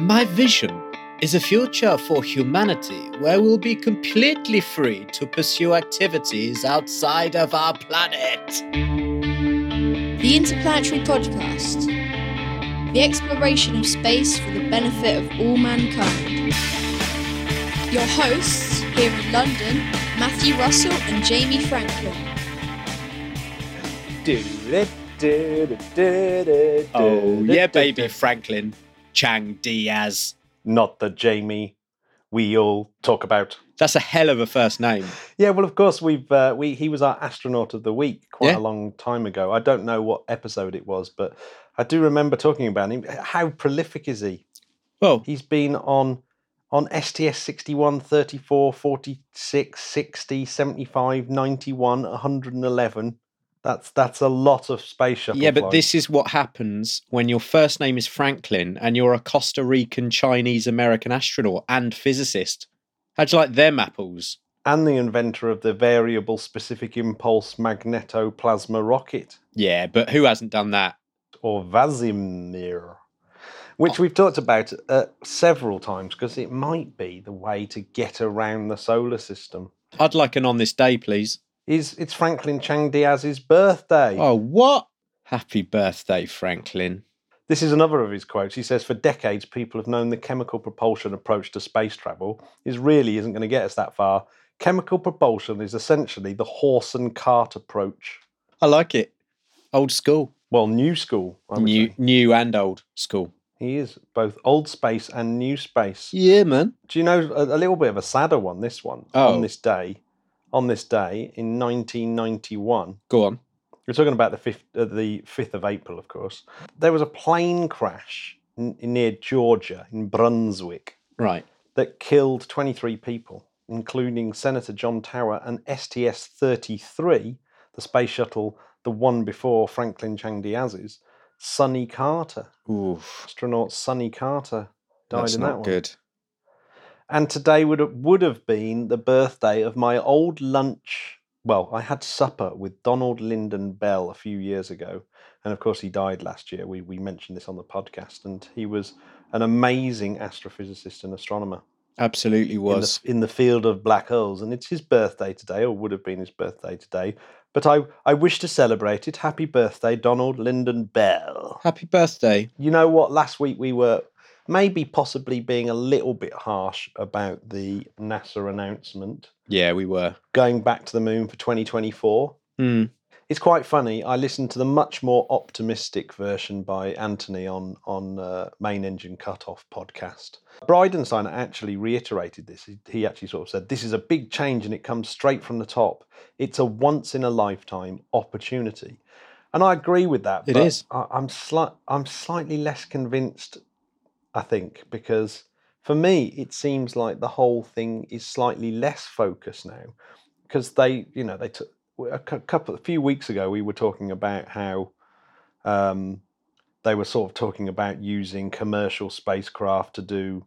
My vision is a future for humanity where we'll be completely free to pursue activities outside of our planet. The Interplanetary Podcast. The exploration of space for the benefit of all mankind. Your hosts here in London, Matthew Russell and Jamie Franklin. Oh, yeah, baby Franklin Chang Diaz. Not the Jamie we all talk about. That's a hell of a first name. Yeah, well, of course we've uh, we he was our astronaut of the week quite Yeah. a long time ago. I don't know what episode it was, but I do remember talking about him. How prolific is he? Well, He's been on on STS 61, 34, 46, 60, 75, 91, 111. That's that's a lot of space shuttle. yeah, but flights. this is what happens when your first name is Franklin and you're a Costa Rican Chinese American astronaut and physicist. How'd you like them apples? and the inventor of the variable specific impulse magnetoplasma rocket. Yeah, but who hasn't done that? or VASIMR, which we've talked about uh, several times because it might be the way to get around the solar system. I'd like an on this day, please. Is it's Franklin Chang Diaz's birthday? Oh, what? Happy birthday, Franklin. This is another of his quotes. He says, "For decades, people have known the chemical propulsion approach to space travel is really isn't going to get us that far. Chemical propulsion is essentially the horse and cart approach. I like it. Old school. Well, new school. New, say. new and old school. He is both old space and new space. Yeah, man. Do you know a, a little bit of a sadder one? This one Oh. on this day, on this day in 1991. Go on. We're talking about the fifth, uh, the fifth of April, of course. There was a plane crash n- near Georgia in Brunswick Right. that killed 23 people, including Senator John Tower and STS-33, the space shuttle, the one before Franklin Chang Diaz's, Sonny Carter. Oof. Astronaut Sonny Carter died That's in not that one. good. And today would have, would have been the birthday of my old lunch. Well, I had supper with Donald Lynden-Bell a few years ago, and of course he died last year. We we mentioned this on the podcast, and he was an amazing astrophysicist and astronomer Absolutely in was. the, in the field of black holes. And it's his birthday today, or would have been his birthday today. But I I wish to celebrate it. Happy birthday, Donald Lynden-Bell. Happy birthday. You know what? Last week we were maybe possibly being a little bit harsh about the NASA announcement Yeah, we were. going back to the moon for 2024. Hmm. It's quite funny. I listened to the much more optimistic version by Anthony on on uh, Main Engine Cutoff podcast. Bridenstine actually reiterated this. He, actually sort of said, "This is a big change, and it comes straight from the top. It's a once in a lifetime opportunity." And I agree with that. It but is. I, I'm slight. I'm slightly less convinced. I think because for me, it seems like the whole thing is slightly less focused now because they, you know, they took a couple, a few weeks ago, we were talking about how um, they were sort of talking about using commercial spacecraft to do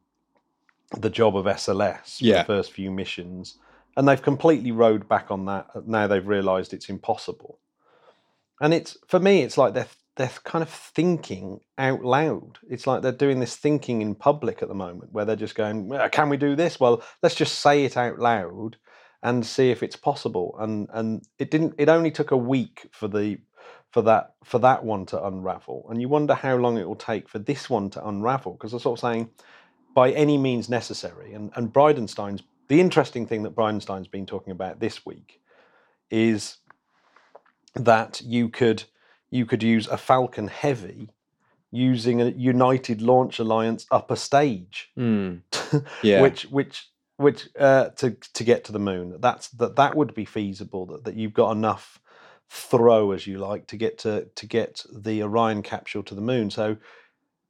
the job of SLS for Yeah. the first few missions, and they've completely rode back on that. Now they've realised it's impossible, and it's for me, it's like they're they're kind of thinking out loud. It's like they're doing this thinking in public at the moment, where they're just going, "Can we do this?" Well, let's just say it out loud and see if it's possible. And and it didn't. It only took a week for the for that for that one to unravel, and you wonder how long it will take for this one to unravel. Because they're sort of saying, by any means necessary. And and Bridenstine's the interesting thing that Bridenstine's been talking about this week is that you could you could use a Falcon Heavy using a United Launch Alliance upper stage Hmm. Yeah. which which which uh, to to get to the moon. That's that that would be feasible. That, that you've got enough throw, as you like, to get to to get the Orion capsule to the moon. So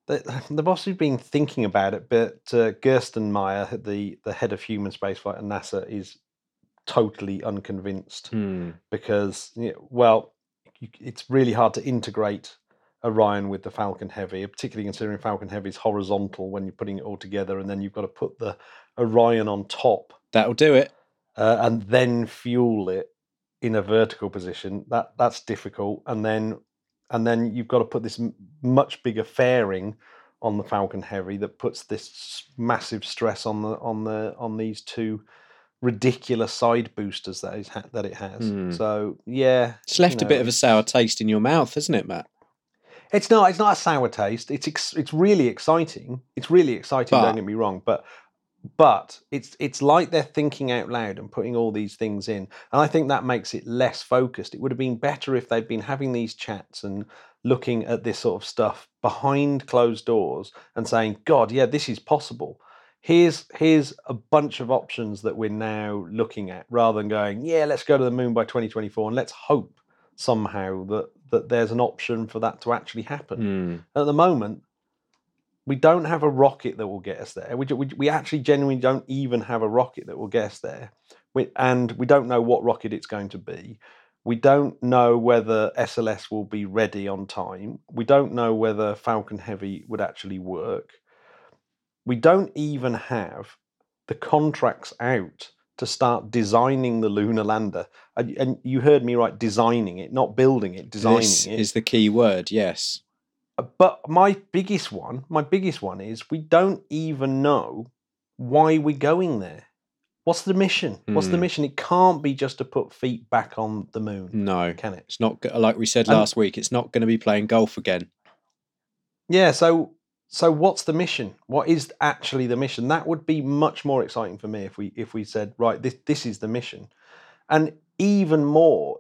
the, they've obviously been thinking about it, but uh, Gerstenmaier, the the head of human spaceflight at NASA, is totally unconvinced Hmm. because you know, well, you, it's really hard to integrate Orion with the Falcon Heavy, particularly considering Falcon Heavy is horizontal when you're putting it all together, and then you've got to put the Orion on top That'll do it. uh, and then fuel it in a vertical position. That that's difficult, and then and then you've got to put this m- much bigger fairing on the Falcon Heavy that puts this massive stress on the on the on these two ridiculous side boosters that is ha- that it has. Hmm. So yeah, It's left you a bit of a sour taste in your mouth, hasn't it, Matt? It's not. It's not a sour taste. It's ex- it's really exciting. It's really exciting. But- don't get me wrong, but but it's it's like they're thinking out loud and putting all these things in, and I think that makes it less focused. It would have been better if they'd been having these chats and looking at this sort of stuff behind closed doors and saying, "God, yeah, this is possible." Here's here's a bunch of options that we're now looking at, rather than going, "Yeah, let's go to the moon by 2024 and let's hope somehow that that there's an option for that to actually happen." Hmm. At the moment, we don't have a rocket that will get us there. We, we, we actually genuinely don't even have a rocket that will get us there. We, and we don't know what rocket it's going to be. We don't know whether SLS will be ready on time. We don't know whether Falcon Heavy would actually work. We don't even have the contracts out to start designing the lunar lander. And, and you heard me right, designing it, not building it, designing This it. is the key word, yes. Uh, But my biggest one, my biggest one is we don't even know why we're going there. What's the mission? What's the Hmm. mission? It can't be just to put feet back on the moon, No. can it? It's not like we said And- last week. It's not going to be playing golf again. Yeah, so so what's the mission? What is actually the mission? That would be much more exciting for me if we if we said, right, this this is the mission. And even more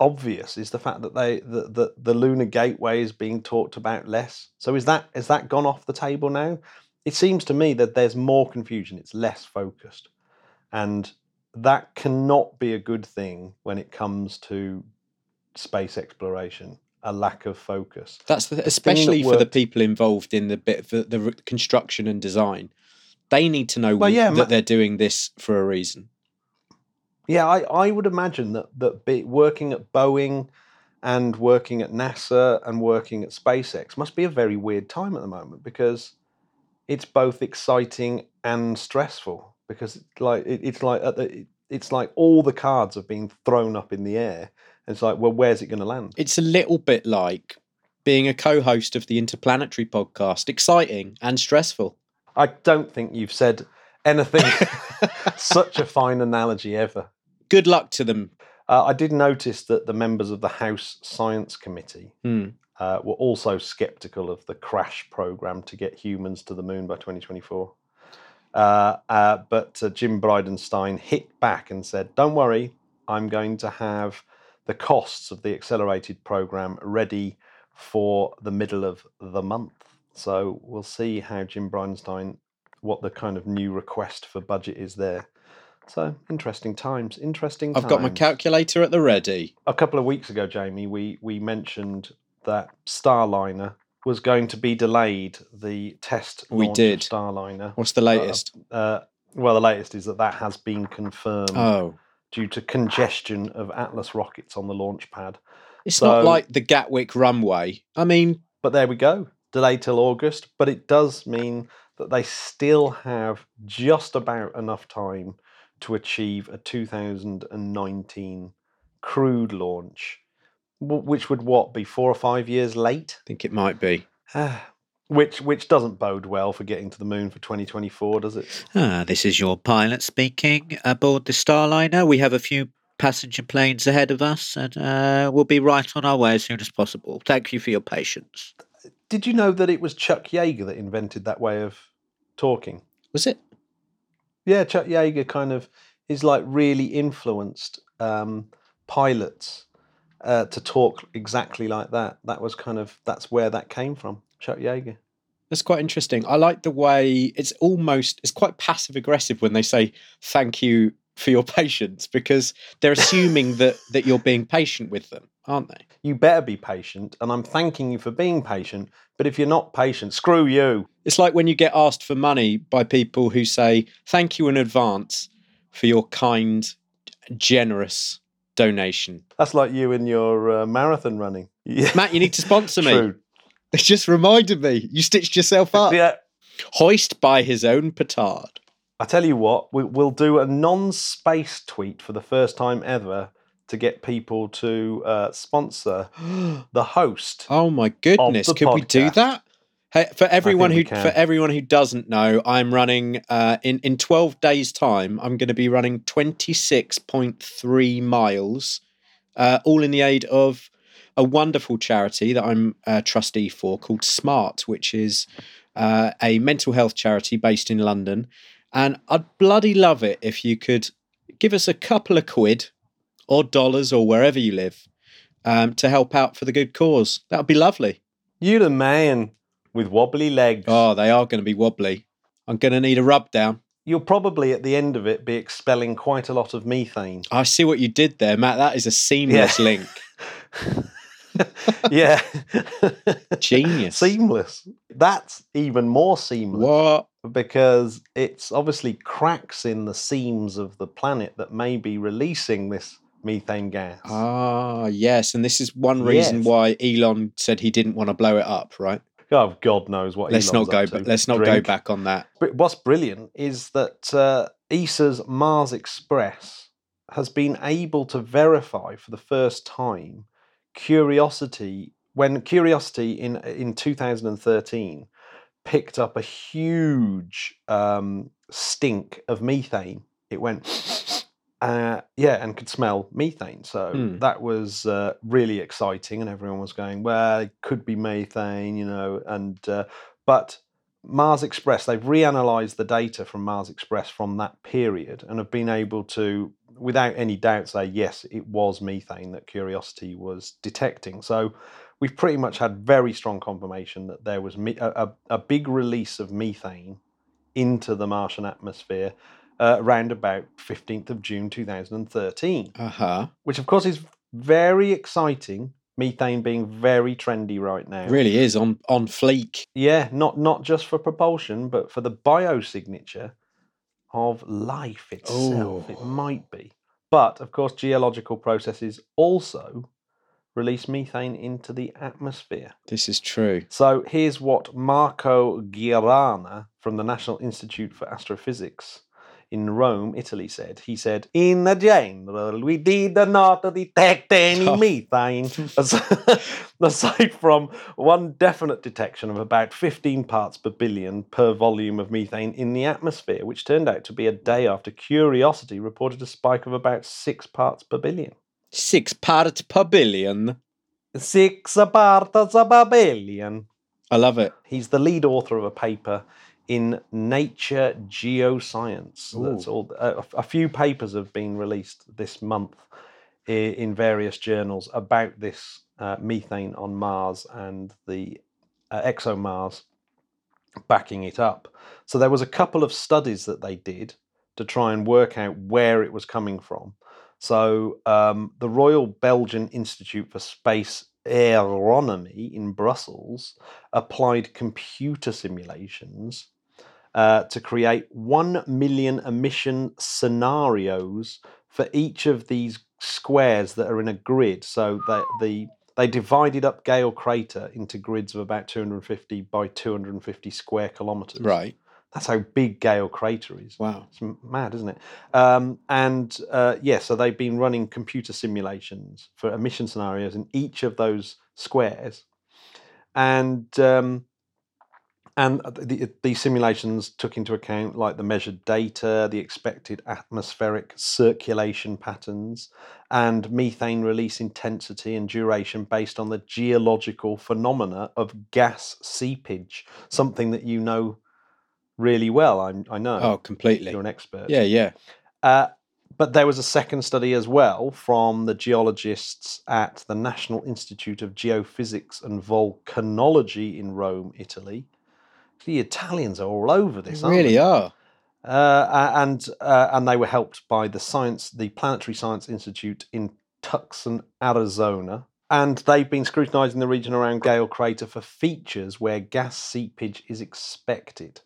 obvious is the fact that they the, the, the lunar gateway is being talked about less. So is that is that gone off the table now? It seems to me that there's more confusion, it's less focused. And that cannot be a good thing when it comes to space exploration, a lack of focus. That's the, that especially for the people involved in the bit the, the construction and design. They need to know Well, yeah, that ma- they're doing this for a reason. Yeah, I, I would imagine that that be, working at Boeing and working at NASA and working at SpaceX must be a very weird time at the moment because it's both exciting and stressful because like it, it's like at the, it's like all the cards have been thrown up in the air. It's like, well, where's it going to land? It's a little bit like being a co-host of the Interplanetary podcast, exciting and stressful. I don't think you've said anything such a fine analogy ever. Good luck to them. Uh, I did notice that the members of the House Science Committee Hmm. uh, were also skeptical of the crash program to get humans to the moon by 2024. Uh, uh, but uh, Jim Bridenstine hit back and said, Don't worry, I'm going to have the costs of the accelerated program ready for the middle of the month. So we'll see how Jim Bridenstine, what the kind of new request for budget is there. So interesting times, interesting I've got my calculator at the ready. a couple of weeks ago, Jamie, we we mentioned that Starliner was going to be delayed. The test We launch did. Starliner. What's the latest? Uh, well, the latest is that that has been confirmed oh, due to congestion of Atlas rockets on the launch pad. it's not like the Gatwick runway. I mean, But there we go, delayed till August. But it does mean that they still have just about enough time to achieve a 2019 crewed launch, which would what be four or five years late. I think it might be. which which doesn't bode well for getting to the moon for 2024, does it? Ah, this is your pilot speaking aboard the Starliner. We have a few passenger planes ahead of us, and uh, we'll be right on our way as soon as possible. Thank you for your patience. Did you know that it was Chuck Yeager that invented that way of talking? Was it? Yeah, Chuck Yeager kind of is like really influenced um, pilots uh, to talk exactly like that. That was kind of that's where that came from. Chuck Yeager. That's quite interesting. I like the way it's almost it's quite passive aggressive when they say thank you for your patience because they're assuming that that you're being patient with them, aren't they? You better be patient, and I'm thanking you for being patient. But if you're not patient, screw you. It's like when you get asked for money by people who say thank you in advance for your kind, generous donation. That's like you in your uh, marathon running. Yeah, Matt, you need to sponsor me. True. It just reminded me. You stitched yourself up. Yeah, Hoist by his own petard. I tell you what, we, we'll do a non-space tweet for the first time ever to get people to uh, sponsor the host. Oh my goodness! Could we do that? Hey, for everyone who for everyone who doesn't know, I'm running uh, in in 12 days' time. I'm going to be running 26.3 miles, uh, all in the aid of a wonderful charity that I'm a trustee for called Smart, which is uh, a mental health charity based in London. And I'd bloody love it if you could give us a couple of quid or dollars or wherever you live um, to help out for the good cause. That would be lovely. You the man with wobbly legs. Oh, they are going to be wobbly. I'm going to need a rub down. You'll probably at the end of it be expelling quite a lot of methane. I see what you did there, Matt. That is a seamless Yeah. link. yeah. Genius. seamless. That's even more seamless What? because it's obviously cracks in the seams of the planet that may be releasing this methane gas. Ah, yes. And this is one reason Yes. why Elon said he didn't want to blow it up, right? Oh, God knows what. let's Elon's not go. up to. ba- Let's not go back on that. But what's brilliant is that uh, ESA's Mars Express has been able to verify for the first time Curiosity when Curiosity in in 2013 picked up a huge um, stink of methane. It went. Uh, yeah, and could smell methane. So Hmm. that was uh, really exciting, and everyone was going, "Well, it could be methane," you know. And uh, but Mars Express, they've reanalyzed the data from Mars Express from that period and have been able to, without any doubt, say, yes, it was methane that Curiosity was detecting. So we've pretty much had very strong confirmation that there was me- a, a, a big release of methane into the Martian atmosphere uh, around about 15th of June 2013 Uh huh. which of course is very exciting. Methane being very trendy right now. Really is on on fleek. Yeah, not not just for propulsion, but for the biosignature of life itself. It Oh. might be. But of course, geological processes also release methane into the atmosphere. This is true. So here's what Marco Giuranna from the National Institute for Astrophysics in Rome, Italy said. He said, In the general, we did not detect any Oh. methane, aside from one definite detection of about 15 parts per billion per volume of methane in the atmosphere, which turned out to be a day after Curiosity reported a spike of about six parts per billion. Six parts per billion. Six parts per billion. I love it. He's the lead author of a paper in Nature Geoscience. That's all. A, a few papers have been released this month in various journals about this uh, methane on Mars and the uh, ExoMars backing it up. So there was a couple of studies that they did to try and work out where it was coming from. So um, the Royal Belgian Institute for Space Aeronomy in Brussels applied computer simulations uh, to create 1 million emission scenarios for each of these squares that are in a grid. So that the they divided up Gale Crater into grids of about 250 by 250 square kilometers. Right. That's how big Gale Crater is. Wow. It's mad, isn't it? Um, and uh, yeah, so they've been running computer simulations for emission scenarios in each of those squares, and um, and the, these simulations took into account like the measured data, the expected atmospheric circulation patterns, and methane release intensity and duration based on the geological phenomena of gas seepage, something that you know really well. I, I know Oh, completely. you're an expert. Yeah, yeah. Uh, but there was a second study as well from the geologists at the National Institute of Geophysics and Volcanology in Rome, Italy. The Italians are all over this, aren't really they? are. Uh, and uh, and they were helped by the science, the Planetary Science Institute in Tucson, Arizona, and they've been scrutinising the region around Gale Crater for features where gas seepage is expected.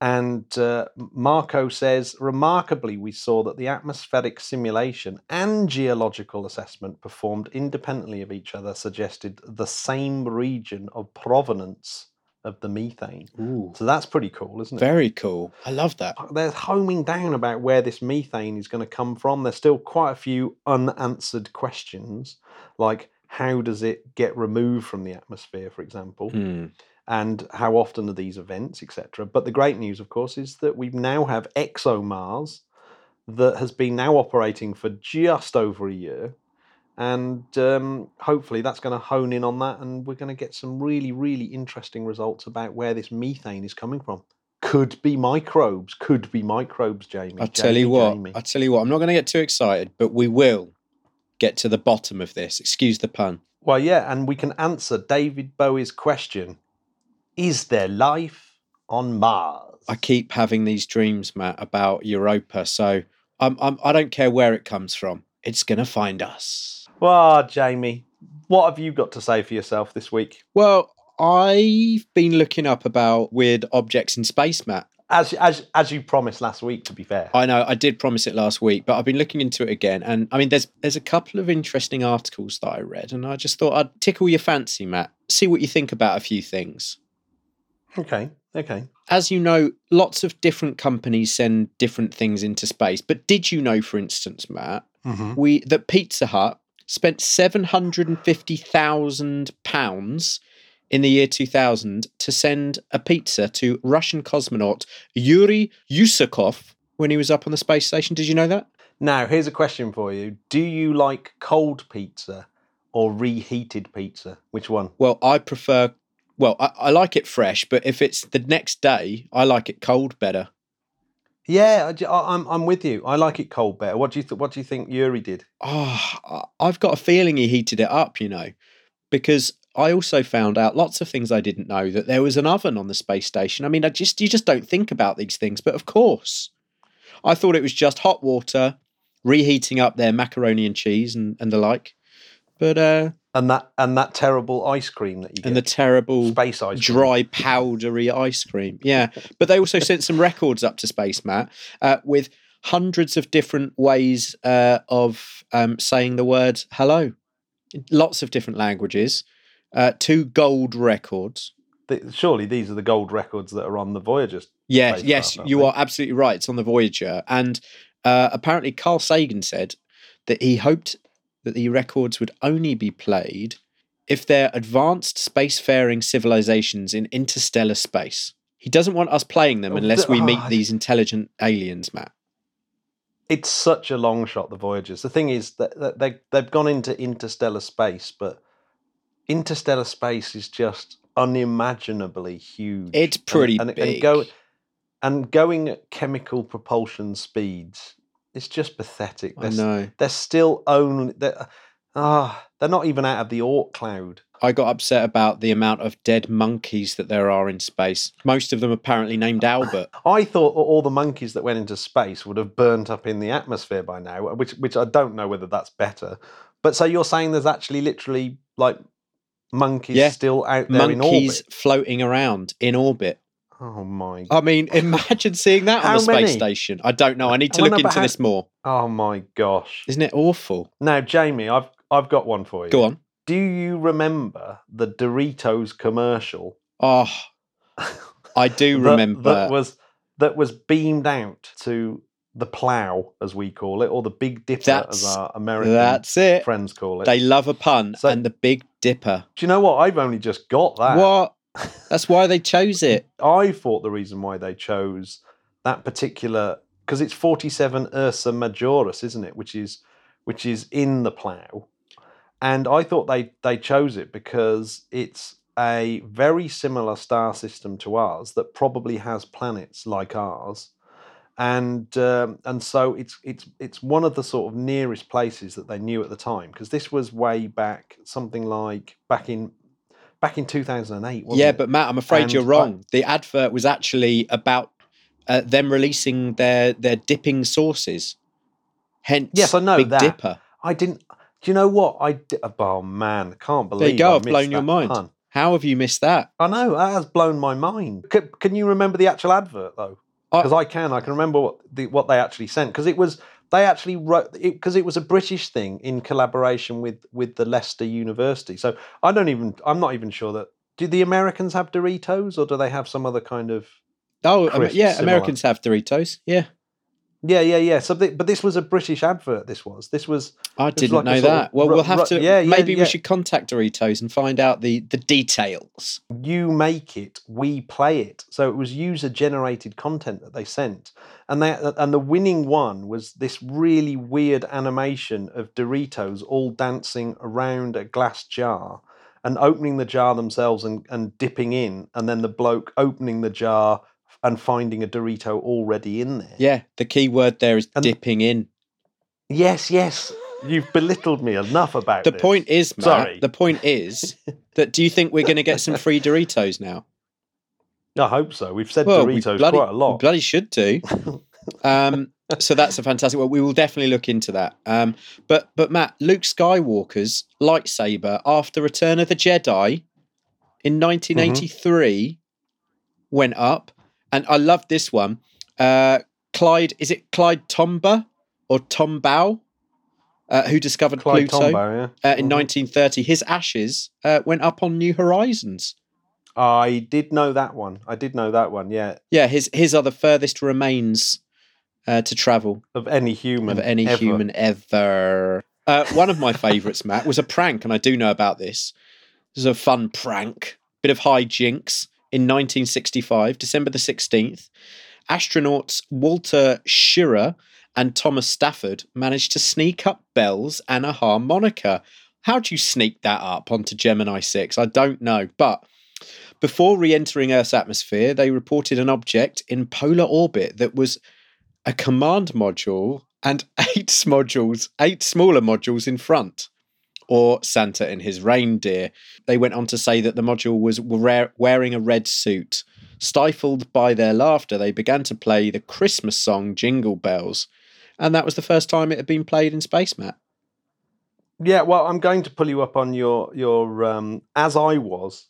And uh, Marco says, remarkably, we saw that the atmospheric simulation and geological assessment performed independently of each other suggested the same region of provenance of the methane. Ooh. So that's pretty cool, isn't it? Very cool. I love that. they're homing down about where this methane is going to come from. There's still quite a few unanswered questions, like how does it get removed from the atmosphere, for example, Hmm. and how often are these events, etc. But the great news, of course, is that we now have ExoMars that has been now operating for just over a year. And um, hopefully that's going to hone in on that, and we're going to get some really, really interesting results about where this methane is coming from. Could be microbes, could be microbes, Jamie. I tell you what, Jamie. I tell you what, I'm not going to get too excited, but we will get to the bottom of this. Excuse the pun. Well, yeah, and we can answer David Bowie's question Is there life on Mars? I keep having these dreams, Matt, about Europa. So I'm, I'm, I don't care where it comes from. It's going to find us. Well, Jamie, what have you got to say for yourself this week? Well, I've been looking up about weird objects in space, Matt. As, as, as you promised last week, to be fair. I know I did promise it last week, but I've been looking into it again, and I mean, there's there's a couple of interesting articles that I read, and I just thought I'd tickle your fancy, Matt. See what you think about a few things. Okay, okay. As you know, lots of different companies send different things into space. But did you know, for instance, Matt, Mm-hmm. we that Pizza Hut spent seven hundred and fifty thousand pounds in the year two thousand to send a pizza to Russian cosmonaut Yuri Usachov when he was up on the space station. Did you know that? Now, here's a question for you Do you like cold pizza or reheated pizza? Which one? Well, I prefer. Well, I, I like it fresh, but if it's the next day, I like it cold better. Yeah, I I- I'm, I'm with you. I like it cold better. What do you th- What do you think Yuri did? Oh, I've got a feeling he heated it up, you know, because I also found out lots of things I didn't know that there was an oven on the space station. I mean, I just you just don't think about these things, but of course, I thought it was just hot water reheating up their macaroni and cheese and, and the like. But uh, And that and that terrible ice cream that you get. and the terrible space ice cream. dry powdery ice cream. Yeah, but they also sent some records up to space, Matt, uh, with hundreds of different ways uh, of um, saying the word hello. Lots of different languages. Uh, two gold records. Surely these are the gold records that are on the Voyager. Yeah, spacecraft, yes, you are absolutely right. It's on the Voyager, and uh, apparently Carl Sagan said that he hoped that the records would only be played if they're advanced spacefaring civilizations in interstellar space. He doesn't want us playing them Oh, unless we meet these intelligent aliens, Matt. It's such a long shot. The Voyagers. The thing is that, that they they've gone into interstellar space, but interstellar space is just unimaginably huge. It's And- pretty and, big. And, go, and going at chemical propulsion speeds, it's just pathetic. I They're, s- know. they're still only they're, ah, they're not even out of the Oort cloud. I got upset about the amount of dead monkeys that there are in space. Most of them apparently named Albert. I thought all the monkeys that went into space would have burnt up in the atmosphere by now, which which I don't know whether that's better. But so you're saying there's actually literally like monkeys Yeah, still out there in orbit? monkeys floating around in orbit. Oh my! I mean, imagine seeing that on How the space many? station. I don't know. I need to I look wonder into about this more. Oh my gosh! Isn't it awful? Now, Jamie, I've I've got one for you. Go on. Do you remember the Doritos commercial? Oh, I do that- remember. that was that was beamed out to the plow, as we call it, or the Big Dipper, That's- as our American That's it. friends call it. They love a pun So- and the Big Dipper. Do you know what? I've only just got that. What? That's why they chose it. I thought the reason why they chose that particular because it's 47 Ursa Majoris, isn't it? Which is which is in the plough, and I thought they they chose it because it's a very similar star system to ours that probably has planets like ours, and um, and so it's it's it's one of the sort of nearest places that they knew at the time because this was way back something like back in back in 2008 wasn't yeah, it? but Matt, I'm afraid And you're I- wrong. the advert was actually about uh, them releasing their their dipping sauces. Hence, Yes, I know Big that. Dipper. I didn't. Do you know what I did? Oh man, can't believe. There you go. I I've blown your mind. pun. How have you missed that? I know that has blown my mind. Can, can you remember the actual advert though? I- Because I, can. I can remember what the, what they actually sent because it was they actually wrote it because it was a British thing in collaboration with with the Leicester University. So I don't even. I'm not even sure that. Do the Americans have Doritos or do they have some other kind of? Oh, yeah, similar. Americans have Doritos. Yeah. Yeah, yeah, yeah. So, th- but this was a British advert. This was. This was. I was didn't like know of that. Well, ru- we'll have ru- to. yeah, yeah, maybe yeah. we should contact Doritos and find out the the details. you make it, we play it. So it was user generated content that they sent, and they and the winning one was this really weird animation of Doritos all dancing around a glass jar and opening the jar themselves and, and dipping in, and then the bloke opening the jar and finding a Dorito already in there. Yeah, the key word there is And- dipping in. Yes, yes. You've belittled me enough about The this. point is, Matt. Sorry. The point is that do you think we're going to get some free Doritos now? I hope so. We've said Well, we Doritos bloody, quite a we lot. bloody should do. um, so that's a fantastic. Well, we will definitely look into that. Um, but but Matt, Luke Skywalker's lightsaber after Return of the Jedi in 1983 went up, and I love this one. Uh, Clyde, is it Clyde Tombaugh or Tombaugh, uh, who discovered Clyde Pluto Tombaugh, yeah. uh, in Mhm. 1930? His ashes uh, went up on New Horizons. I did know that one. I did know that one. Yeah, Yeah, his his are the furthest remains uh, to travel of any human, of any ever. human ever. Uh, one of my favourites, Matt, was a prank, and I do know about this. This is a fun prank, bit of high jinks in 1965, December the 16th. Astronauts Walter Schirra and Thomas Stafford managed to sneak up bells and a harmonica. How'd you sneak that up onto Gemini 6? I don't know. But before re entering Earth's atmosphere, they reported an object in polar orbit that was a command module and eight modules, eight smaller modules in front, or Santa and his reindeer. They went on to say that the module was wear- wearing a red suit. Stifled by their laughter, they began to play the Christmas song Jingle Bells. And that was the first time it had been played in space, Matt. Yeah, well, I'm going to pull you up on your your um, as I was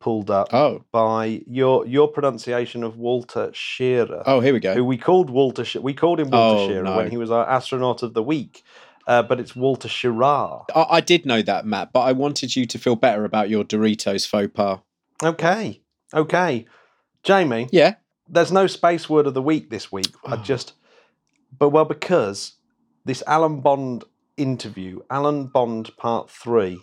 pulled up Oh, by your your pronunciation of Walter Shearer, oh, here we go. who we called Walter. We called him Walter Oh, Shearer no. when he was our astronaut of the week, uh, but it's Walter Shearer. I, I did know that, Matt, but I wanted you to feel better about your Doritos faux pas. Okay, okay, Jamie. Yeah. there's no space word of the week this week. I just, but well, because this Alan Bond interview, Alan Bond Part Three,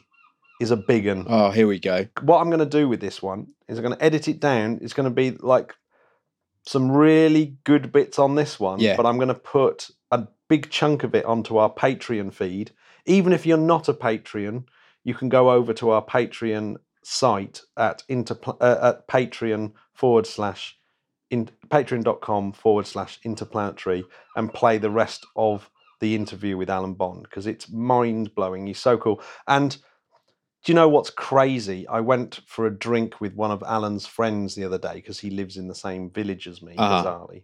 is a big one. Oh, here we go. What I'm going to do with this one is I'm going to edit it down. It's going to be like some really good bits on this one, Yeah. but I'm going to put big chunk of it onto our Patreon feed. Even if you're not a Patreon, you can go over to our Patreon site at interpl- uh, at Patreon forward slash in patreon.com forward slash interplanetary and play the rest of the interview with Alan Bond because it's mind blowing. He's so cool. And do you know what's crazy? I went for a drink with one of Alan's friends the other day because he lives in the same village as me, Uh-huh. bizarrely.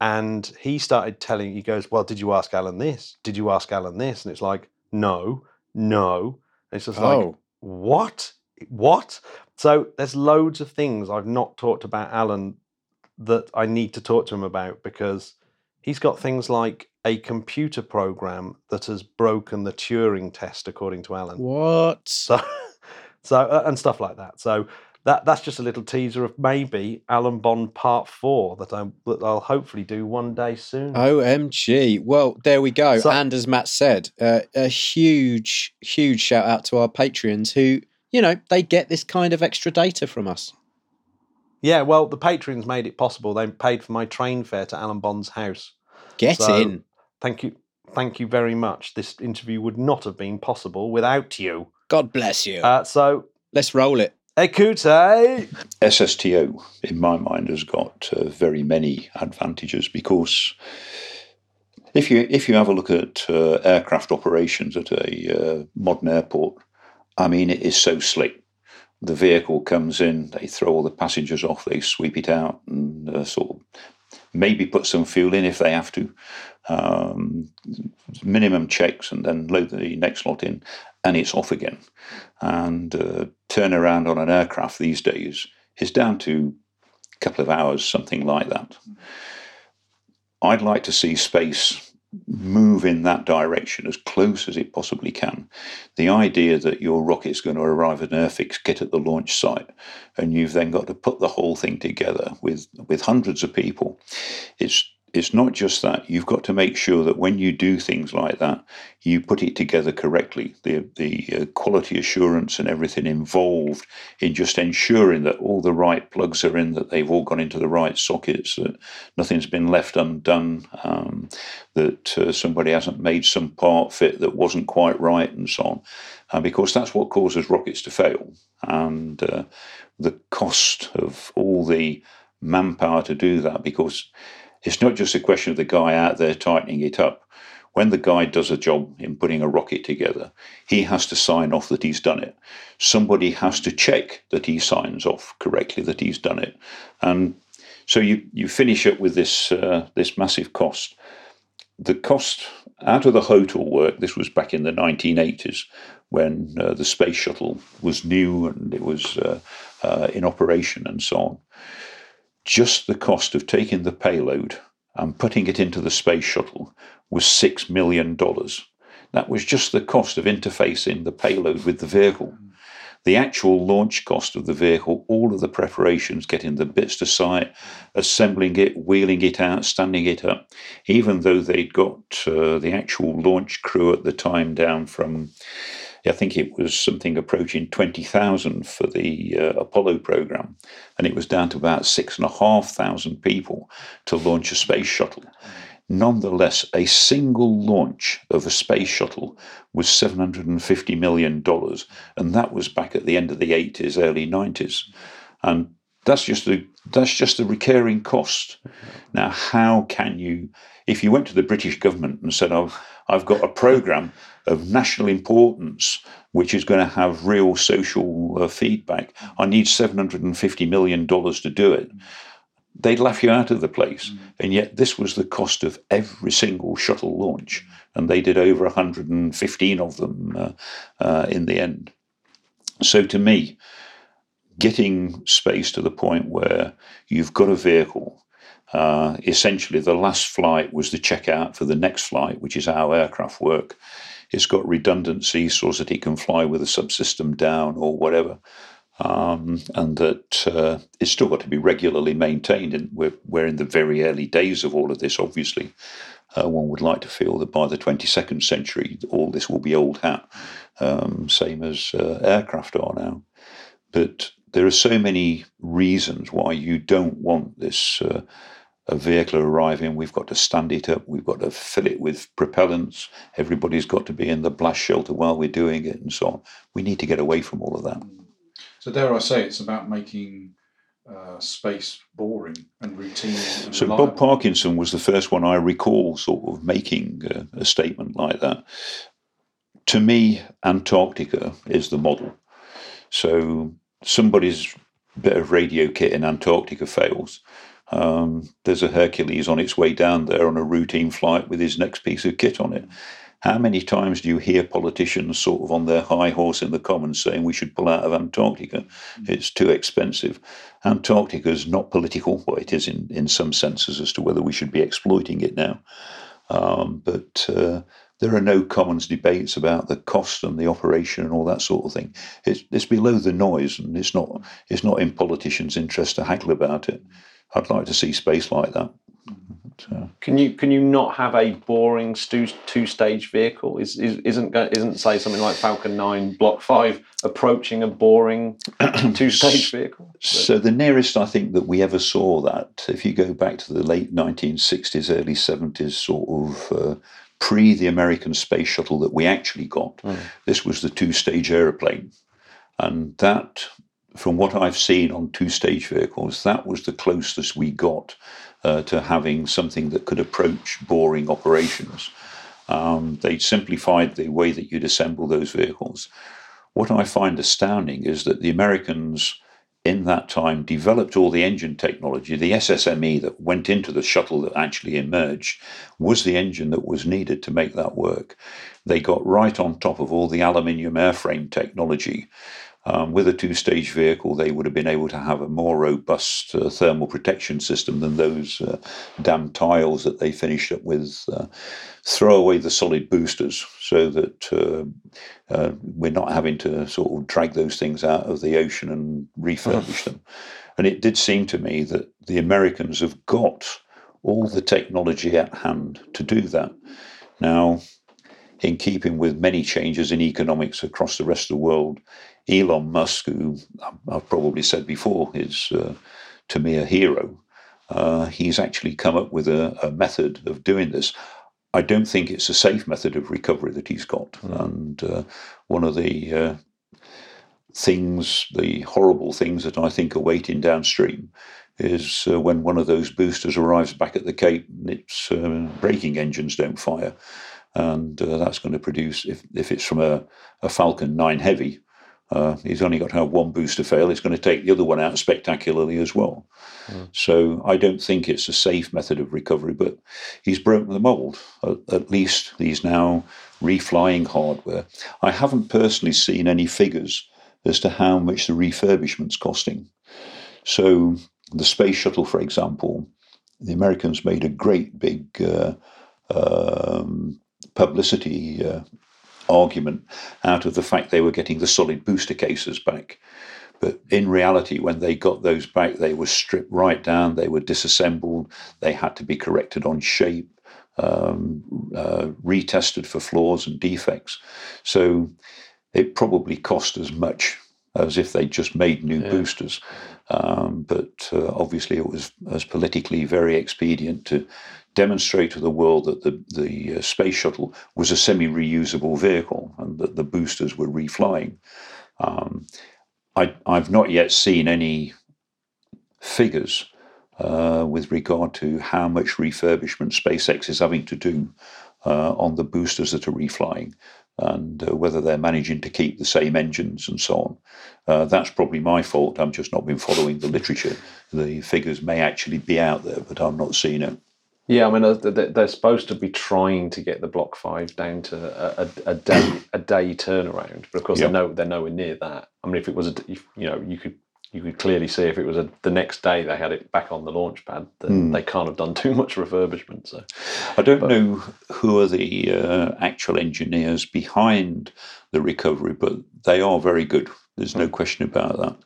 And he started telling, he goes, Well, did you ask Alan this? Did you ask Alan this? And it's like, No, no. And it's just like, Oh, what? What? So there's loads of things I've not talked about Alan that I need to talk to him about because he's got things like a computer program that has broken the Turing test, according to Alan. what? So, so uh, and stuff like that. So that that's just a little teaser of maybe Alan Bond Part Four that I that I'll hopefully do one day soon. OMG. Well, there we go. So- and as Matt said, uh, a huge, huge shout out to our patrons who, you know, they get this kind of extra data from us. yeah, well, the patrons made it possible. They paid for my train fare to Alan Bond's house. Get So- in. Thank you, thank you very much. This interview would not have been possible without you. God bless you. Uh, so, Let's roll it. Ekute. SSTO, in my mind, has got uh, very many advantages because if you if you have a look at uh, aircraft operations at a uh, modern airport, I mean, it is so slick. The vehicle comes in, they throw all the passengers off, they sweep it out, and uh, sort of maybe put some fuel in if they have to. Um, minimum checks, and then load the next lot in, and it's off again. And uh, turnaround on an aircraft these days is down to a couple of hours, something like that. I'd like to see space move in that direction as close as it possibly can. The idea that your rocket's going to arrive at an airfix kit at the launch site and you've then got to put the whole thing together with, with hundreds of people, it's it's not just that. You've got to make sure that when you do things like that, you put it together correctly. The the uh, quality assurance and everything involved in just ensuring that all the right plugs are in, that they've all gone into the right sockets, that nothing's been left undone, um, that uh, somebody hasn't made some part fit that wasn't quite right, and so on. And because that's what causes rockets to fail, and uh, the cost of all the manpower to do that, because it's not just a question of the guy out there tightening it up. When the guy does a job in putting a rocket together, he has to sign off that he's done it. Somebody has to check that he signs off correctly that he's done it. And so you, you finish up with this uh, this massive cost. The cost out of the HOTOL work, this was back in the 1980s when uh, the space shuttle was new and it was uh, uh in operation and so on just the cost of taking the payload and putting it into the space shuttle was $6 million. That was just the cost of interfacing the payload with the vehicle. The actual launch cost of the vehicle, all of the preparations, getting the bits to site, assembling it, wheeling it out, standing it up, even though they'd got uh, the actual launch crew at the time down from I think it was something approaching 20,000 for the uh, Apollo program, and it was down to about 6,500 people to launch a space shuttle. Nonetheless, a single launch of a space shuttle was $750 million, and that was back at the end of the 80s, early 90s. And that's just a that's just a recurring cost. Now, how can you, if you went to the British government and said, "I've I've got a program of national importance which is going to have real social uh, feedback. I need $750 million to do it. They'd laugh you out of the place. Mm. And yet, this was the cost of every single shuttle launch. And they did over 115 of them uh, uh, in the end. So, to me, getting space to the point where you've got a vehicle uh, essentially, the last flight was the checkout for the next flight, which is how aircraft work. It's got redundancy so that it can fly with a subsystem down or whatever. Um, and that uh, it's still got to be regularly maintained. And we're, we're in the very early days of all of this, obviously. Uh, one would like to feel that by the 22nd century, all this will be old hat, um, same as uh, aircraft are now. But there are so many reasons why you don't want this uh, a vehicle arriving, we've got to stand it up, we've got to fill it with propellants, everybody's got to be in the blast shelter while we're doing it, and so on. We need to get away from all of that. So, dare I say, it's about making uh, space boring and routine. And so, reliable. Bob Parkinson was the first one I recall sort of making uh, a statement like that. To me, Antarctica is the model. So, somebody's bit of radio kit in Antarctica fails um, there's a Hercules on its way down there on a routine flight with his next piece of kit on it. How many times do you hear politicians sort of on their high horse in the Commons saying we should pull out of Antarctica? It's too expensive. Antarctica is not political, well, it is in, in some senses as to whether we should be exploiting it now. Um, but uh, there are no Commons debates about the cost and the operation and all that sort of thing. It's, it's below the noise, and it's not it's not in politicians' interest to haggle about it. I'd like to see space like that. So. Can you can you not have a boring two stage vehicle? Is, is isn't isn't say something like Falcon Nine Block Five approaching a boring two stage vehicle? So the nearest I think that we ever saw that, if you go back to the late 1960s, early 70s, sort of uh, pre the American space shuttle that we actually got, mm. this was the two stage aeroplane, and that from what I've seen on two stage vehicles, that was the closest we got uh, to having something that could approach boring operations. Um, they simplified the way that you'd assemble those vehicles. What I find astounding is that the Americans in that time developed all the engine technology. The SSME that went into the shuttle that actually emerged was the engine that was needed to make that work. They got right on top of all the aluminium airframe technology. Um, with a two stage vehicle, they would have been able to have a more robust uh, thermal protection system than those uh, damn tiles that they finished up with. Uh, throw away the solid boosters so that uh, uh, we're not having to sort of drag those things out of the ocean and refurbish them. And it did seem to me that the Americans have got all the technology at hand to do that. Now, in keeping with many changes in economics across the rest of the world, Elon Musk, who I've probably said before, is uh, to me a hero. Uh, he's actually come up with a, a, method of doing this. I don't think it's a safe method of recovery that he's got. Mm. And uh, one of the uh, things, the horrible things that I think are waiting downstream is uh, when one of those boosters arrives back at the Cape and its uh, braking engines don't fire. And uh, that's going to produce, if, if it's from a, a Falcon 9 Heavy, uh, he's only got to have one booster fail. It's going to take the other one out spectacularly as well. Mm. So I don't think it's a safe method of recovery, but he's broken the mold. At, at least he's now reflying hardware. I haven't personally seen any figures as to how much the refurbishment's costing. So the space shuttle, for example, the Americans made a great big uh, um, publicity uh, argument out of the fact they were getting the solid booster cases back. But in reality, when they got those back, they were stripped right down, they were disassembled, they had to be corrected on shape, um, uh, retested for flaws and defects. So it probably cost as much as if they just made new yeah. boosters. Um, but uh, obviously, it was as politically very expedient to demonstrate to the world that the, the uh, space shuttle was a semi reusable vehicle and that the boosters were reflying. Um, I, have not yet seen any figures uh, with regard to how much refurbishment SpaceX is having to do uh, on the boosters that are reflying and uh, whether they're managing to keep the same engines and so on. Uh, that's probably my fault. I've just not been following the literature. The figures may actually be out there, but I'm not seeing it. Yeah, I mean they're supposed to be trying to get the Block Five down to a, a, day a day turnaround, but of course yep. they're no they're nowhere near that. I mean, if it was a if, you know you could you could clearly see if it was a, the next day they had it back on the launch pad, then mm. they can't have done too much refurbishment. So I don't but, know who are the uh, actual engineers behind the recovery, but they are very good. There's no hmm. question about that.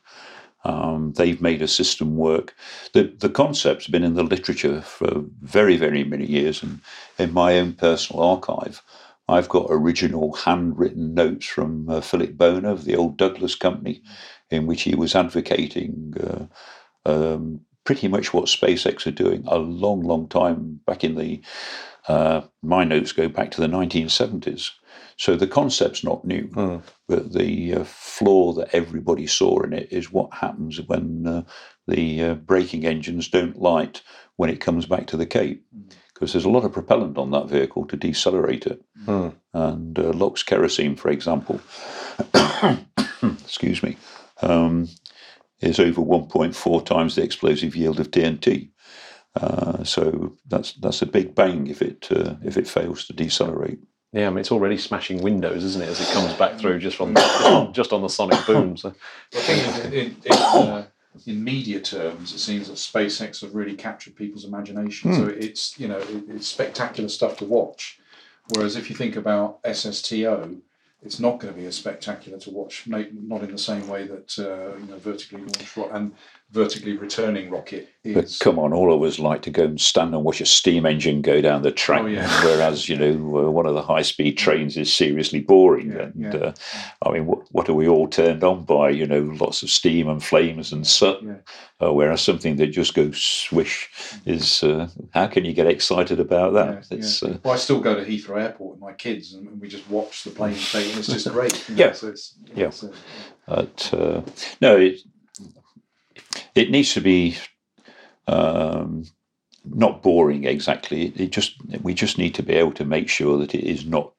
Um, they've made a system work. The, the concept's been in the literature for very, very many years. And in my own personal archive, I've got original handwritten notes from uh, Philip Bono of the old Douglas Company, in which he was advocating uh, um, pretty much what SpaceX are doing a long, long time back in the. Uh, my notes go back to the 1970s. So the concept's not new, mm. but the uh, flaw that everybody saw in it is what happens when uh, the uh, braking engines don't light when it comes back to the Cape. Because mm. there's a lot of propellant on that vehicle to decelerate it. Mm. And uh, LOX kerosene, for example, excuse me, um, is over 1.4 times the explosive yield of TNT. Uh, so that's that's a big bang if it uh, if it fails to decelerate. Yeah, I mean it's already smashing windows, isn't it, as it comes back through just from just on the sonic boom. So. The thing is, uh, in, media terms, it seems that SpaceX have really captured people's imagination. Mm. So it's you know it, it's spectacular stuff to watch. Whereas if you think about SSTO, it's not going to be as spectacular to watch, not in the same way that uh, you know vertically launched and vertically returning rocket is. But come on, all of us like to go and stand and watch a steam engine go down the track, oh, yeah. whereas you know one of the high speed trains is seriously boring. Yeah, and yeah. Uh, I mean, what, what are we all turned on by? You know, lots of steam and flames and soot. Uh, whereas something that just goes swish is uh, how can you get excited about that? It's, uh, well, I still go to Heathrow Airport with my kids, and we just watch the plane take, and it's just great. You know? yeah, so it's, yeah. but uh, no, it, it needs to be um, not boring exactly. It, just we just need to be able to make sure that it is not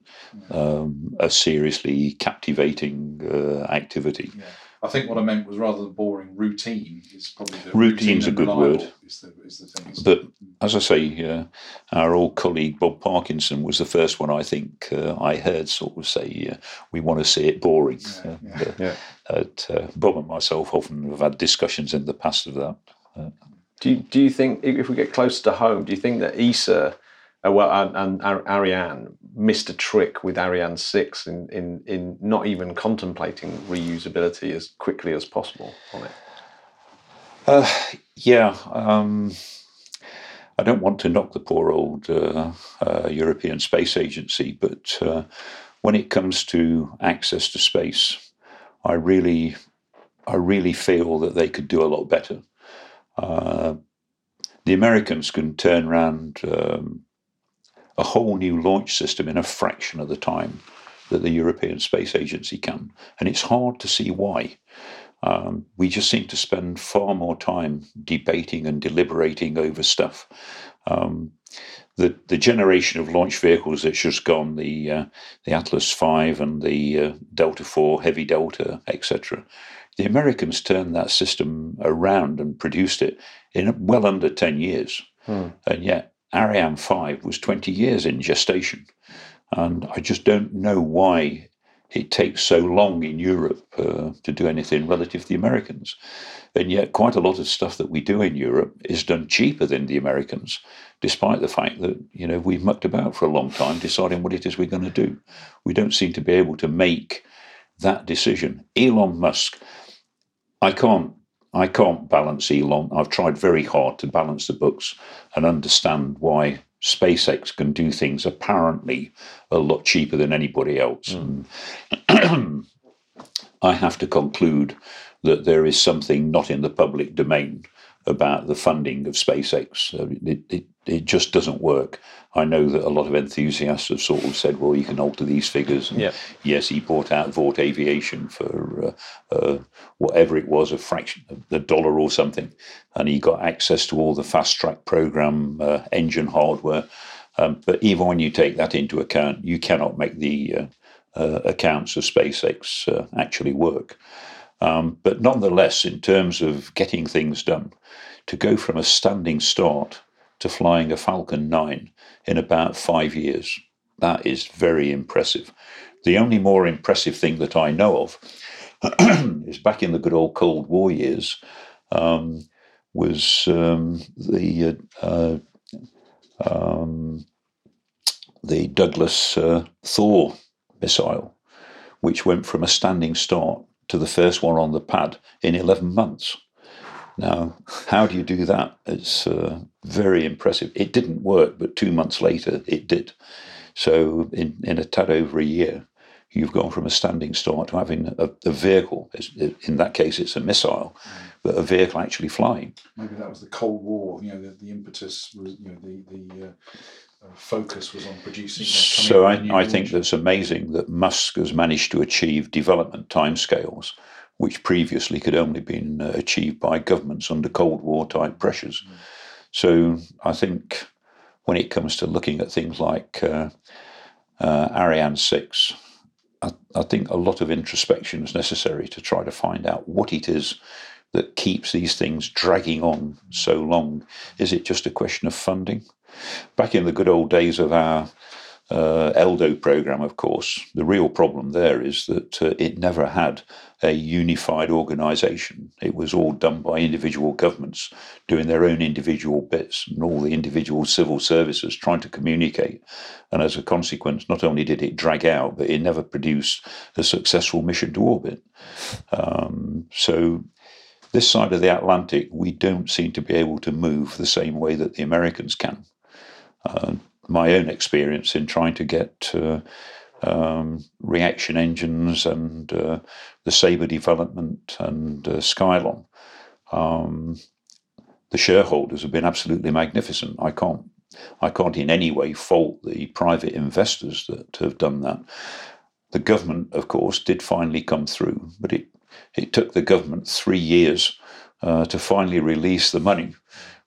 um, a seriously captivating uh, activity. Yeah. I think what I meant was rather than boring, routine is probably the routine's routine a good word. Is the, is the thing, but as I say, uh, our old colleague Bob Parkinson was the first one I think uh, I heard sort of say, uh, "We want to see it boring." Yeah, yeah. yeah. Uh, Bob and myself often have had discussions in the past of that. Uh, do you, do you think if we get closer to home, do you think that ESA uh, well, and, and, Ariane missed a trick with Ariane 6 in, in, in not even contemplating reusability as quickly as possible on it. Uh, yeah. Um, I don't want to knock the poor old uh, uh, European Space Agency, but uh, when it comes to access to space, I really, I really feel that they could do a lot better. Uh, the Americans can turn around um, a whole new launch system in a fraction of the time that the European Space Agency can, and it's hard to see why. Um, we just seem to spend far more time debating and deliberating over stuff. Um, the the generation of launch vehicles that's just gone, the uh, the Atlas V and the uh, Delta IV, Heavy Delta, etc. The Americans turned that system around and produced it in well under ten years, Hmm. and yet Ariane 5 was 20 years in gestation. And I just don't know why it takes so long in Europe uh, to do anything relative to the Americans. And yet, quite a lot of stuff that we do in Europe is done cheaper than the Americans, despite the fact that, you know, we've mucked about for a long time deciding what it is we're going to do. We don't seem to be able to make that decision. Elon Musk, I can't I can't balance Elon. I've tried very hard to balance the books and understand why SpaceX can do things apparently a lot cheaper than anybody else. Hmm. And I have to conclude that there is something not in the public domain about the funding of SpaceX. Uh, It, it, it just doesn't work. I know that a lot of enthusiasts have sort of said, well, you can alter these figures. And Yeah. Yes, he bought out Vought Aviation for uh, uh, whatever it was, a fraction, of a dollar or something. And he got access to all the fast track program uh, engine hardware. Um, but even when you take that into account, you cannot make the uh, uh, accounts of SpaceX uh, actually work. Um, but nonetheless, in terms of getting things done, to go from a standing start to flying a Falcon 9 in about five years, that is very impressive. The only more impressive thing that I know of is back in the good old Cold War years, um, was um, the uh, uh, um, the Douglas uh, Thor missile, which went from a standing start to the first one on the pad in 11 months. Now, how do you do that? It's uh, very impressive. It didn't work, but two months later it did. So, in, in a tad over a year, you've gone from a standing start to having a, a vehicle. In that case, it's a missile, but a vehicle actually flying. Maybe that was the Cold War. You know, the, the impetus was, you know, the the uh, focus was on producing. uh, So I, I think that's amazing that Musk has managed to achieve development timescales which previously could only been uh, achieved by governments under Cold War type pressures. So I think when it comes to looking at things like uh, uh, Ariane 6, I, I think a lot of introspection is necessary to try to find out what it is that keeps these things dragging on so long. Is it just a question of funding? Back in the good old days of our uh, ELDO program, of course, the real problem there is that uh, it never had a unified organisation. It was all done by individual governments doing their own individual bits and all the individual civil services trying to communicate. And as a consequence, not only did it drag out, but it never produced a successful mission to orbit. Um, so this side of the Atlantic, we don't seem to be able to move the same way that the Americans can. Uh, my own experience in trying to get uh, um, reaction engines and uh, the Sabre development and uh, Skylon, um, the shareholders have been absolutely magnificent. I can't, I can't in any way fault the private investors that have done that. The government, of course, did finally come through, but it, it took the government three years uh, to finally release the money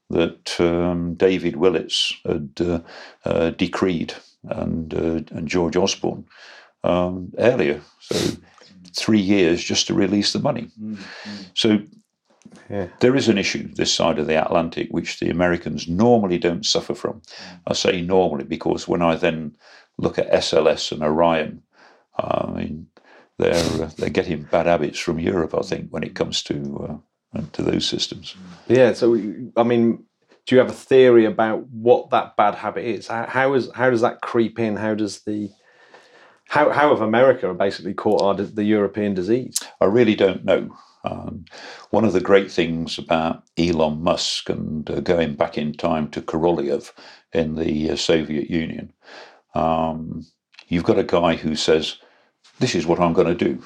that um, David Willetts had uh, uh, decreed and uh, and George Osborne um, earlier. So three years just to release the money. So Yeah. there is an issue this side of the Atlantic which the Americans normally don't suffer from. I say normally because when I then look at SLS and Orion, I mean they're uh, they're getting bad habits from Europe. I think when it comes to uh, to those systems. Yeah. So, I mean, do you have a theory about what that bad habit is? How, how is how does that creep in? How does the how how have America basically caught our, the European disease? I really don't know. Um, one of the great things about Elon Musk and uh, going back in time to Korolev in the uh, Soviet Union, um, you've got a guy who says, This is what I'm going to do.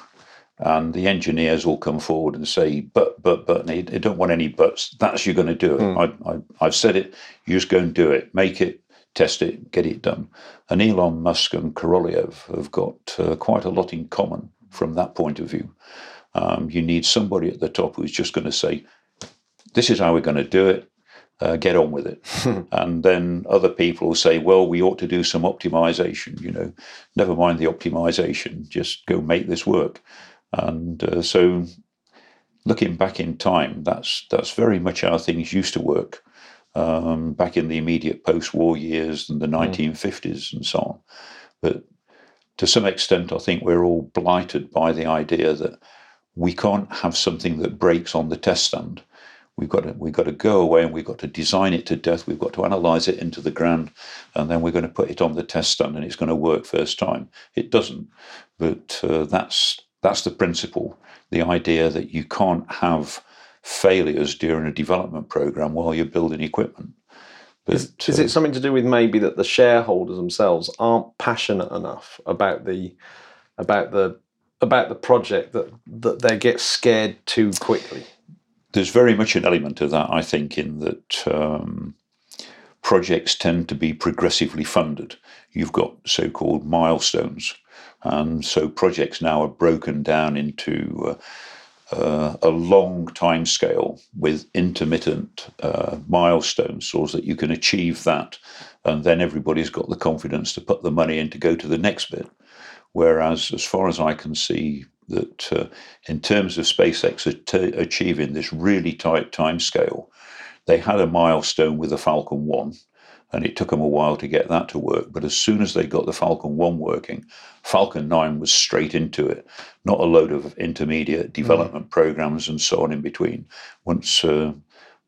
And the engineers all come forward and say, But, but, but, they, they don't want any buts. That's you're going to do it. Mm. I, I, I've said it. You just go and do it. Make it, test it, get it done. And Elon Musk and Korolev have got uh, quite a lot in common from that point of view. Um, you need somebody at the top who's just going to say, "This is how we're going to do it. Uh, get on with it." and then other people will say, "Well, we ought to do some optimization. You know, never mind the optimization. Just go make this work." And uh, so, looking back in time, that's that's very much how things used to work um, back in the immediate post-war years and the 1950s and so on. But to some extent, I think we're all blighted by the idea that we can't have something that breaks on the test stand. We've got to we've got to go away and we've got to design it to death. We've got to analyze it into the ground, and then we're going to put it on the test stand, and it's going to work first time. It doesn't, but uh, that's that's the principle. The idea that you can't have failures during a development program while you're building equipment. But, Is, is uh, it something to do with maybe that the shareholders themselves aren't passionate enough about the about the about the project that that they get scared too quickly? there's very much an element of that, I think, in that um, projects tend to be progressively funded. You've got so called milestones. And so projects now are broken down into uh, uh, a long time scale with intermittent uh, milestones so that you can achieve that. And then everybody's got the confidence to put the money in to go to the next bit. Whereas, as far as I can see, that uh, in terms of SpaceX at- achieving this really tight time scale, they had a milestone with the Falcon 1, and it took them a while to get that to work. But as soon as they got the Falcon 1 working, Falcon 9 was straight into it, not a load of intermediate development programs and so on in between. Once uh,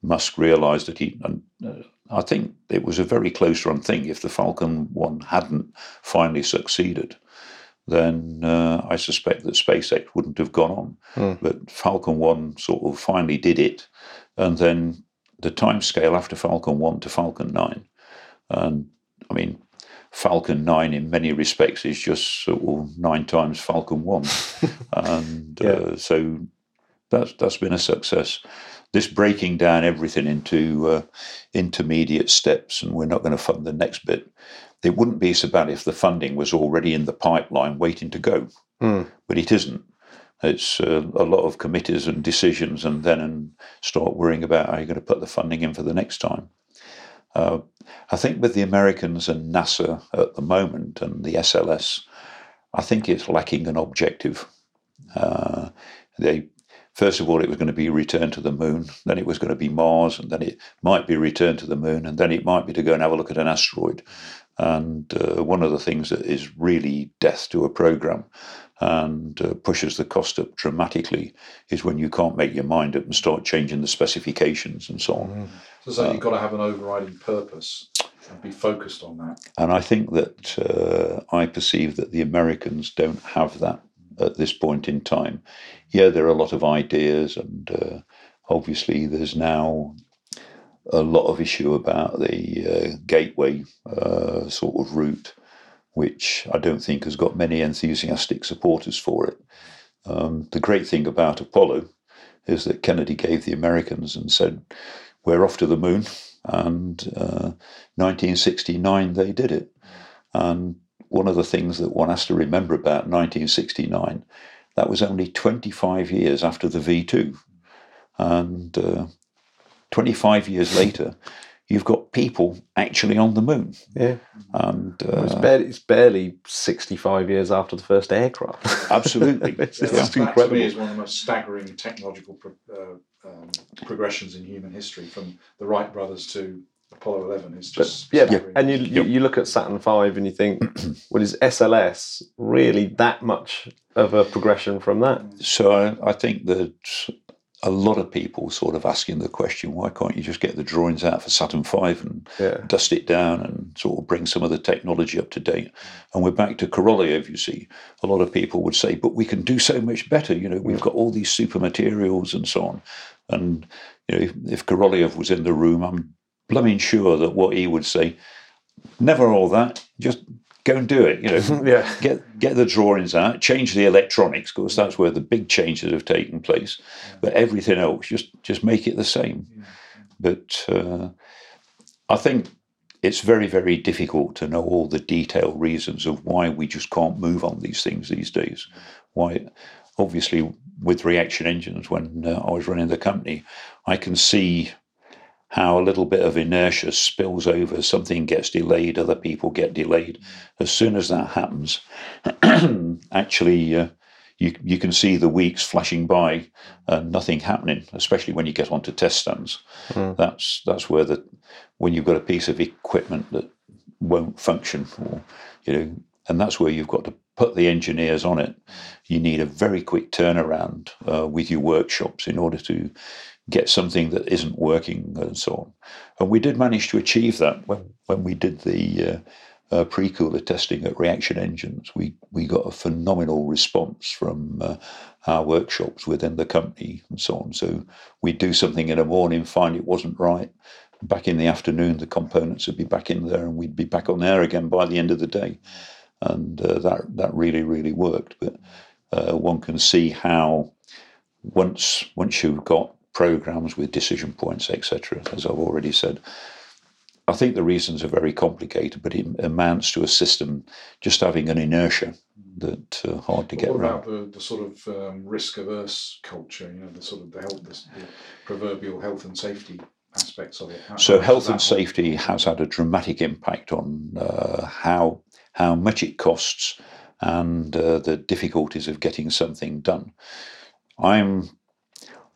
Musk realized that he, and uh, I think it was a very close run thing. If the Falcon 1 hadn't finally succeeded, then uh, I suspect that SpaceX wouldn't have gone on. Hmm. But Falcon 1 sort of finally did it. And then the time scale after Falcon 1 to Falcon 9. And I mean, Falcon 9 in many respects is just sort of nine times Falcon 1. and Yeah. uh, so that's, that's been a success. This breaking down everything into uh, intermediate steps, and we're not going to fund the next bit. It wouldn't be so bad if the funding was already in the pipeline waiting to go, Hmm. but it isn't. It's uh, a lot of committees and decisions, and then and start worrying about how you're going to put the funding in for the next time. Uh, I think with the Americans and NASA at the moment and the SLS, I think it's lacking an objective. Uh, they first of all, it was going to be return to the moon, then it was going to be Mars, and then it might be return to the moon, and then it might be to go and have a look at an asteroid. And uh, one of the things that is really death to a program and uh, pushes the cost up dramatically is when you can't make your mind up and start changing the specifications and so on. So, so you've got to have an overriding purpose and be focused on that. And I think that uh, I perceive that the Americans don't have that at this point in time. Yeah, there are a lot of ideas, and uh, obviously there's now a lot of issue about the uh, gateway uh, sort of route, which I don't think has got many enthusiastic supporters for it. Um, the great thing about Apollo is that Kennedy gave the Americans and said, "We're off to the moon," and uh, 1969 they did it. And one of the things that one has to remember about 1969, that was only 25 years after the V2. And uh, 25 years later, you've got people actually on the moon. Yeah, And Well, it's, uh, barely, it's barely sixty-five years after the first aircraft. Absolutely. it's Yeah, just that, that to incredible. me is one of the most staggering technological pro- uh, um, progressions in human history, from the Wright brothers to Apollo 11. It's But, just yeah, and you, you you look at Saturn V and you think, well, is SLS really that much of a progression from that? So I, I think that a lot of people sort of asking the question, why can't you just get the drawings out for Saturn V and Yeah. dust it down and sort of bring some of the technology up to date? And we're back to Korolev, you see. A lot of people would say, but we can do so much better. You know, we've got all these super materials and so on. And you know, if, if Korolev was in the room, I'm blooming sure that what he would say, never all that, just go and do it. You know, Yeah. get get the drawings out, change the electronics, because that's where the big changes have taken place. But everything else, just just make it the same. But uh, I think it's very very difficult to know all the detailed reasons of why we just can't move on these things these days. Why, obviously, with reaction engines, when uh, I was running the company, I can see how a little bit of inertia spills over, something gets delayed, other people get delayed. As soon as that happens, actually, uh, you you can see the weeks flashing by and nothing happening. Especially when you get onto test stands, that's that's where the when you've got a piece of equipment that won't function, or you know, and that's where you've got to put the engineers on it. You need a very quick turnaround uh, with your workshops in order to get something that isn't working and so on. And we did manage to achieve that when, when we did the uh, uh, pre-cooler testing at Reaction Engines. We we got a phenomenal response from uh, our workshops within the company and so on. So we'd do something in the morning, find it wasn't right. Back in the afternoon, the components would be back in there, and we'd be back on there again by the end of the day. And uh, that that really really worked. But uh, one can see how once once you've got programs with decision points, etc., as I've already said, I think the reasons are very complicated, but it amounts to a system just having an inertia that uh, hard to get what around. about the, the sort of um, risk averse culture? You know, the sort of the health, the, the proverbial health and safety aspects of it. How- So health and safety has had a dramatic impact on uh, how how much it costs and uh, the difficulties of getting something done. I'm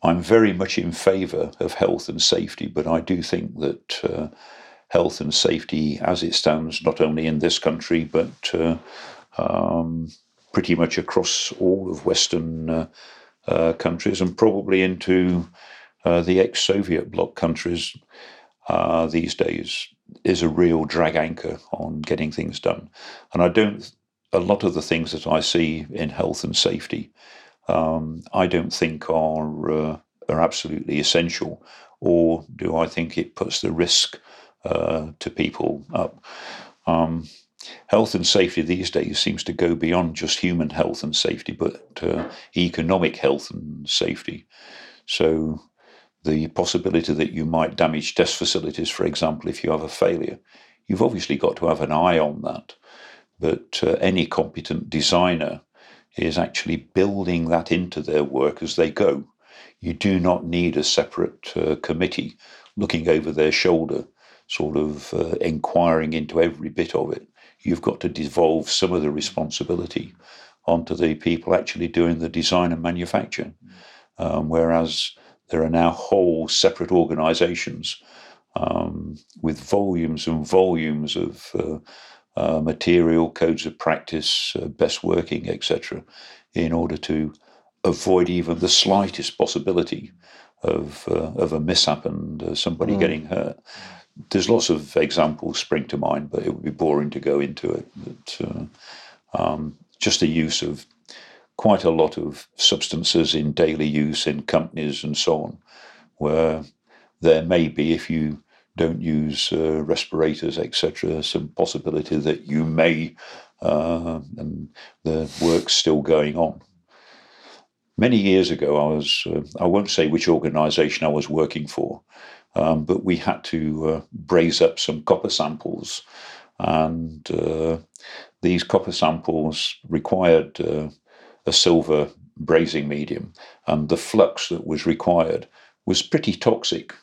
I'm very much in favour of health and safety, but I do think that uh, health and safety, as it stands, not only in this country but uh, um, pretty much across all of Western uh, uh, countries and probably into uh, the ex-Soviet bloc countries these days is a real drag anchor on getting things done. And I don't, a lot of the things that I see in health and safety, um, I don't think are uh, are absolutely essential, or do I think it puts the risk uh, to people up? Um, health and safety these days seems to go beyond just human health and safety, but uh, economic health and safety. So the possibility that you might damage test facilities, for example, if you have a failure, you've obviously got to have an eye on that. But uh, any competent designer is actually building that into their work as they go. You do not need a separate uh, committee looking over their shoulder, sort of uh, inquiring into every bit of it. You've got to devolve some of the responsibility onto the people actually doing the design and manufacture. Um, whereas there are now whole separate organizations um, with volumes and volumes of uh, uh, material, codes of practice, uh, best working, etc., in order to avoid even the slightest possibility of uh, of a mishap and uh, somebody getting hurt. There's lots of examples spring to mind, but it would be boring to go into it. But uh, um, just the use of quite a lot of substances in daily use in companies and so on, where there may be, if you don't use uh, respirators, etc., some possibility that you may, uh, and the work's still going on. Many years ago, I was, uh, I won't say which organization I was working for, um, but we had to uh, braze up some copper samples. And uh, these copper samples required uh, a silver brazing medium, and the flux that was required was pretty toxic.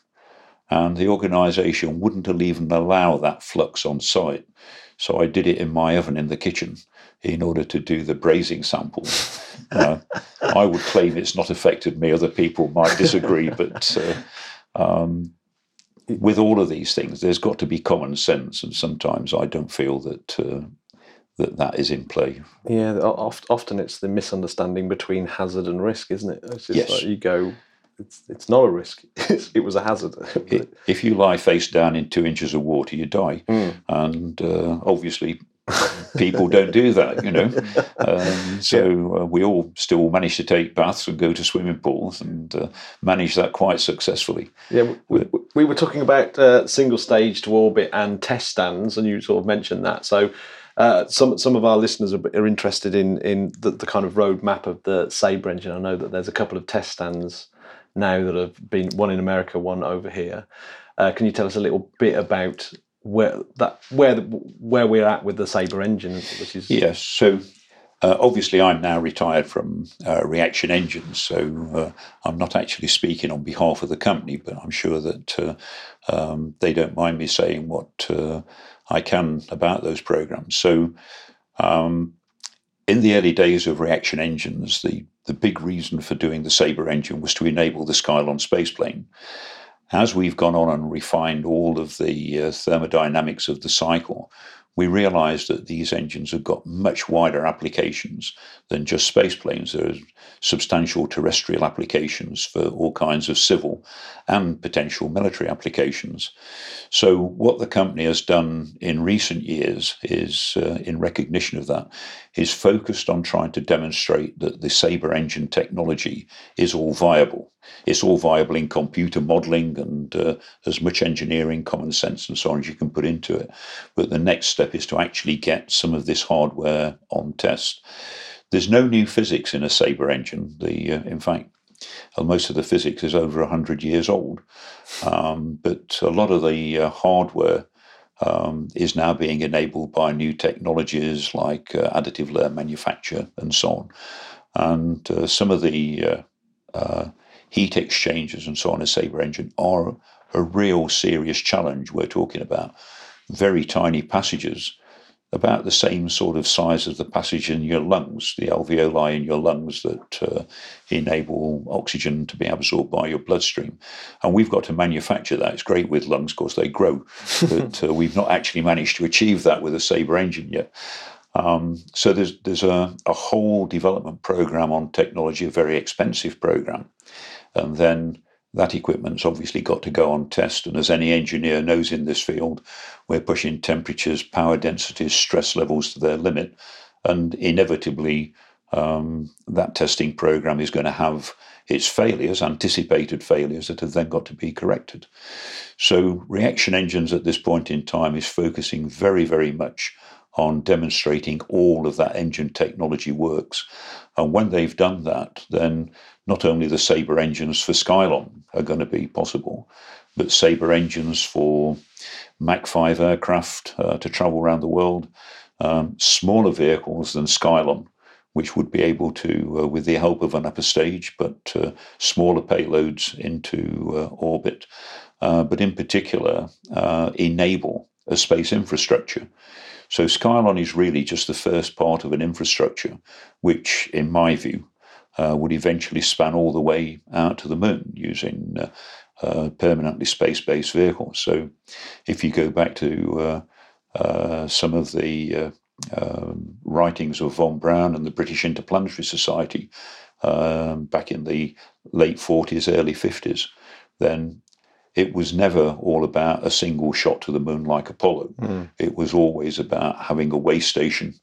And the organization wouldn't even allow that flux on site. So I did it in my oven in the kitchen in order to do the brazing samples. Uh, I would claim it's not affected me. Other people might disagree, but uh, um, with all of these things, there's got to be common sense, and sometimes I don't feel that uh, that that is in play. Yeah, oft, often it's the misunderstanding between hazard and risk, isn't it? It's just Yes. like you go, it's it's not a risk. it was a hazard. I- If you lie face down in two inches of water, you die. Mm. And uh, obviously, people don't do that, you know. Um, so uh, we all still manage to take baths and go to swimming pools and uh, manage that quite successfully. Yeah, we, we, we were talking about uh, single stage to orbit and test stands, and you sort of mentioned that. So, uh, some some of our listeners are, are interested in in the, the kind of roadmap of the Sabre engine. I know that there's a couple of test stands now that have been one in America, one over here. Uh, can you tell us a little bit about where that where the, where we're at with the Sabre engine, which is Yes. So uh, obviously, I'm now retired from uh, reaction engines, so uh, I'm not actually speaking on behalf of the company, but I'm sure that um, they don't mind me saying what I can about those programs. So, um, in the early days of reaction engines, the, the big reason for doing the Sabre engine was to enable the Skylon spaceplane. As we've gone on and refined all of the uh, thermodynamics of the cycle, we realized that these engines have got much wider applications than just spaceplanes. There are substantial terrestrial applications for all kinds of civil and potential military applications. So, what the company has done in recent years is, uh, in recognition of that, is focused on trying to demonstrate that the Sabre engine technology is all viable. It's all viable in computer modeling and uh, as much engineering, common sense, and so on as you can put into it. But the next step is to actually get some of this hardware on test. There's no new physics in a Sabre engine. The uh, in fact, uh, most of the physics is over 100 years old. Um, but a lot of the uh, hardware um, is now being enabled by new technologies like uh, additive layer manufacture and so on. And uh, some of the uh, uh, heat exchangers and so on a Sabre engine are a real serious challenge. We're talking about very tiny passages about the same sort of size as the passage in your lungs, the alveoli in your lungs that uh, enable oxygen to be absorbed by your bloodstream. And we've got to manufacture that. It's great with lungs, of course, they grow, but uh, we've not actually managed to achieve that with a Sabre engine yet. Um, so there's there's a, a whole development program on technology, a very expensive program, and then that equipment's obviously got to go on test. And as any engineer knows in this field, we're pushing temperatures, power densities, stress levels to their limit. And inevitably, um, that testing program is going to have its failures, anticipated failures that have then got to be corrected. So, reaction engines at this point in time is focusing very, very much on demonstrating all of that engine technology works. And when they've done that, then not only the Sabre engines for Skylon are going to be possible, but Sabre engines for Mach 5 aircraft uh, to travel around the world, um, smaller vehicles than Skylon, which would be able to, uh, with the help of an upper stage, but uh, smaller payloads into uh, orbit, uh, but in particular, uh, enable a space infrastructure. So Skylon is really just the first part of an infrastructure, which, in my view, uh, would eventually span all the way out to the moon using uh, uh, permanently space-based vehicles. So, if you go back to uh, some of the um, writings of von Braun and the British Interplanetary Society um, back in the late 40s, early 50s, then it was never all about a single shot to the moon like Apollo. Mm. It was always about having a way station.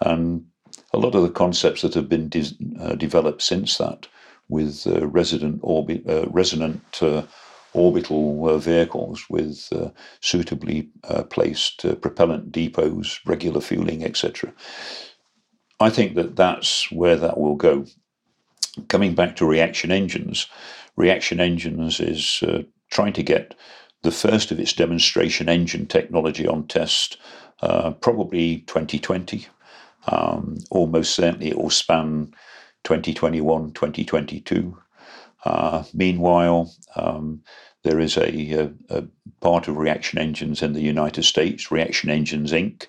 And a lot of the concepts that have been de- uh, developed since that, with uh, resident uh, resonant uh, orbital uh, vehicles with uh, suitably placed propellant depots, regular fueling, etc. I think that that's where that will go. Coming back to reaction engines, reaction engines is trying to get the first of its demonstration engine technology on test, probably 2020. Um, almost certainly it will span 2021, 2022. Uh, meanwhile, um, there is a, a, a, part of Reaction Engines in the United States, Reaction Engines Inc.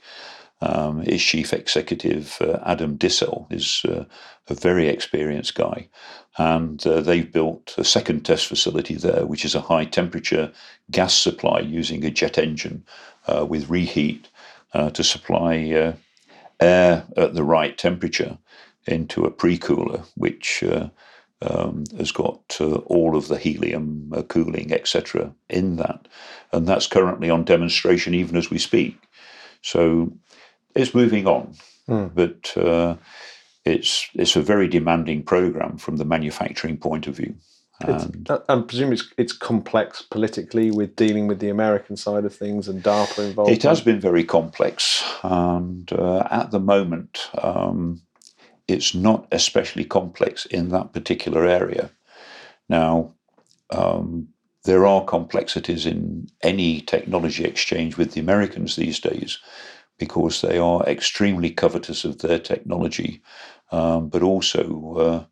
Um, chief executive, uh, Adam Dissel, is uh, a very experienced guy. And uh, they've built a second test facility there, which is a high temperature gas supply using a jet engine uh, with reheat uh, to supply air at the right temperature into a pre cooler, which um, has got uh, all of the helium uh, cooling, etc., in that, and that's currently on demonstration even as we speak. So it's moving on, Mm. but uh, it's it's a very demanding program from the manufacturing point of view. And I, I presume it's it's complex politically with dealing with the American side of things and DARPA involved. It has been very complex, and uh, at the moment, um, it's not especially complex in that particular area. Now, um, there are complexities in any technology exchange with the Americans these days because they are extremely covetous of their technology, um, but also. Uh,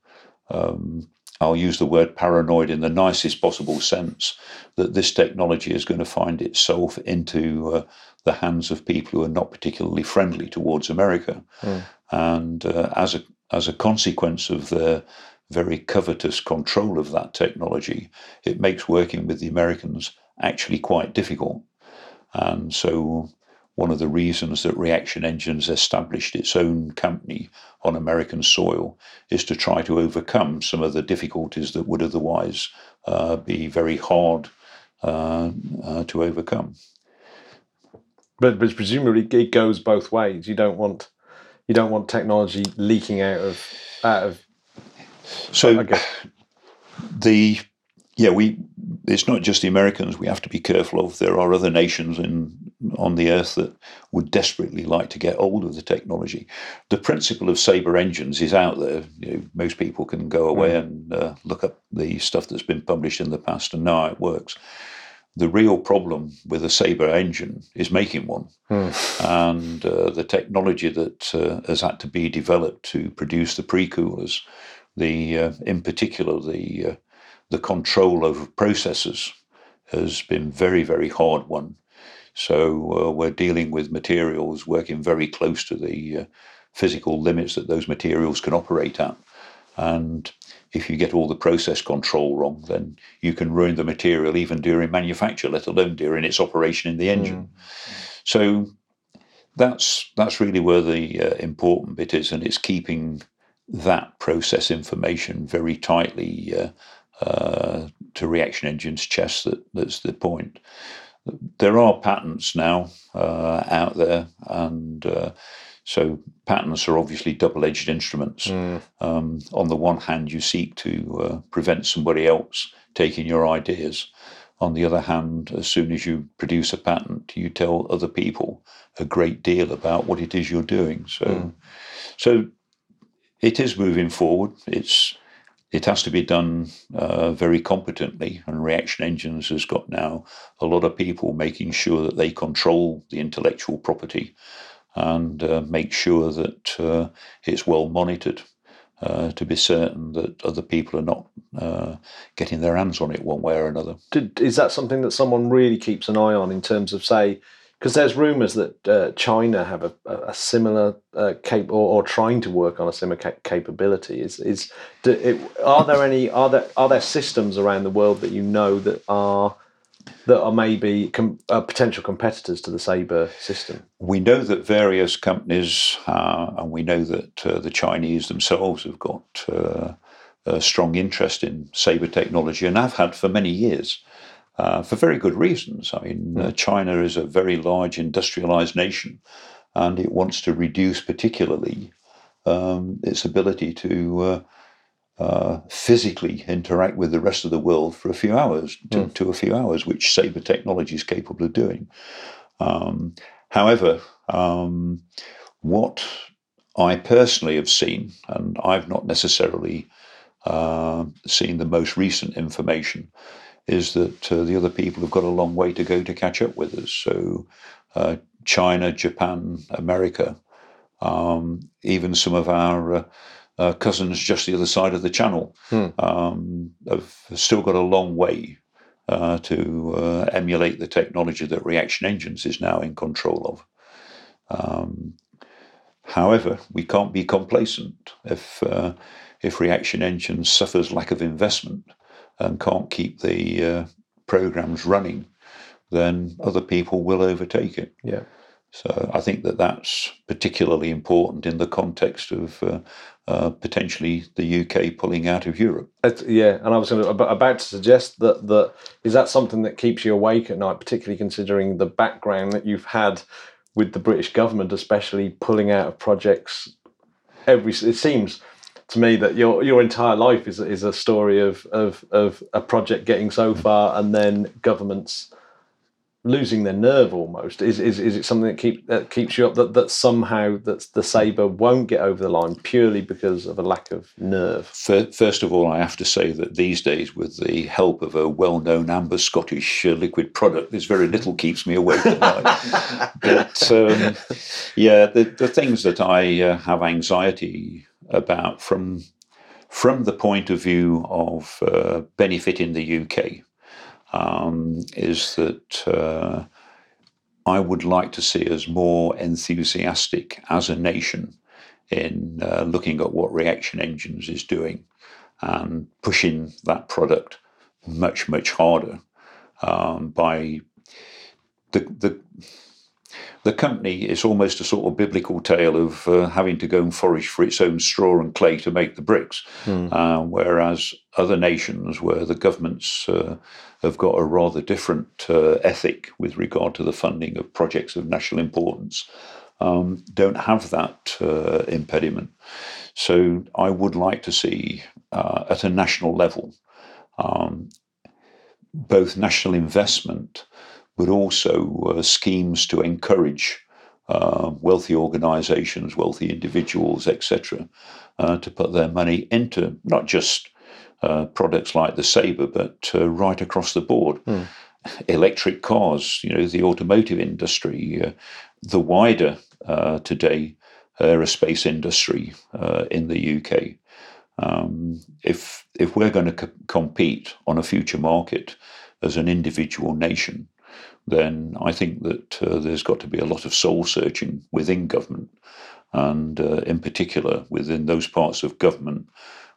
um, I'll use the word paranoid in the nicest possible sense that this technology is going to find itself into uh, the hands of people who are not particularly friendly towards America, Mm. and uh, as a as a consequence of their very covetous control of that technology, it makes working with the Americans actually quite difficult. And so, one of the reasons that Reaction Engines established its own company on American soil is to try to overcome some of the difficulties that would otherwise uh, be very hard uh, uh, to overcome. but, but presumably it goes both ways. You don't want you don't want technology leaking out of out of. So the yeah we it's not just the Americans we have to be careful of. There are other nations in on the earth that would desperately like to get hold of the technology. The principle of Sabre engines is out there. You know, most people can go away and uh, look up the stuff that's been published in the past and know how it works. The real problem with a Sabre engine is making one, Hmm. and uh, the technology that uh, has had to be developed to produce the pre-coolers, the uh, in particular the uh, the control over processors has been very very hard one. So uh, we're dealing with materials working very close to the uh, physical limits that those materials can operate at, and if you get all the process control wrong, then you can ruin the material even during manufacture, let alone during its operation in the engine. So that's that's really where the uh, important bit is, and it's keeping that process information very tightly uh, uh, to reaction engines' chests. That that's the point. There are patents now uh, out there, and uh, so patents are obviously double-edged instruments. Mm. Um, on the one hand, you seek to uh, prevent somebody else taking your ideas. On the other hand, as soon as you produce a patent, you tell other people a great deal about what it is you're doing. So, Mm. so it is moving forward. It's it has to be done uh, very competently, and Reaction Engines has got now a lot of people making sure that they control the intellectual property and uh, make sure that uh, it's well monitored uh, to be certain that other people are not uh, getting their hands on it one way or another. Did, is that something that someone really keeps an eye on in terms of say? Because there's rumours that uh, China have a, a similar uh, cap or, or trying to work on a similar ca- capability. Is is do, it, are there any are there are there systems around the world that you know that are that are maybe com- uh, potential competitors to the Sabre system? We know that various companies, uh, and we know that uh, the Chinese themselves have got uh, a strong interest in Sabre technology and have had for many years. Uh, for very good reasons. I mean, uh, China is a very large industrialized nation and it wants to reduce, particularly, um, its ability to uh, uh, physically interact with the rest of the world for a few hours, to, to a few hours, which Sabre technology is capable of doing. Um, however, um, what I personally have seen, and I've not necessarily uh, seen the most recent information, is that uh, the other people have got a long way to go to catch up with us. So, uh, China, Japan, America, um, even some of our uh, uh, cousins just the other side of the channel Hmm. um, have still got a long way uh, to uh, emulate the technology that Reaction Engines is now in control of. Um, however, we can't be complacent if uh, if Reaction Engines suffers lack of investment and can't keep the uh, programs running, then other people will overtake it. Yeah. So I think that that's particularly important in the context of uh, uh, potentially the UK pulling out of Europe. It's- yeah, and I was gonna, about to suggest that that is that something that keeps you awake at night, particularly considering the background that you've had with the British government, especially pulling out of projects. Every it seems to me that your your entire life is is a story of of of a project getting so far and then governments losing their nerve almost is is, is it something that keep that keeps you up that, that somehow that the sabre won't get over the line purely because of a lack of nerve First of all, I have to say that these days, with the help of a well known amber Scottish uh, liquid product, there's very little keeps me awake at night. but um, yeah, the, the things that I uh, have anxiety about from from the point of view of uh, benefit in the UK um, is that uh, I would like to see us more enthusiastic as a nation in uh, looking at what Reaction Engines is doing and pushing that product much, much harder um, by the, the the company is almost a sort of biblical tale of uh, having to go and forage for its own straw and clay to make the bricks, uh, whereas other nations where the governments uh, have got a rather different uh, ethic with regard to the funding of projects of national importance um, don't have that uh, impediment. So I would like to see uh, at a national level um, both national investment but also uh, schemes to encourage uh, wealthy organisations, wealthy individuals, etc., uh, to put their money into not just uh, products like the Sabre, but uh, right across the board. Electric cars, you know, the automotive industry, uh, the wider uh, today aerospace industry uh, in the UK. Um, if if we're going to co- compete on a future market as an individual nation, then I think that uh, there's got to be a lot of soul searching within government, and uh, in particular within those parts of government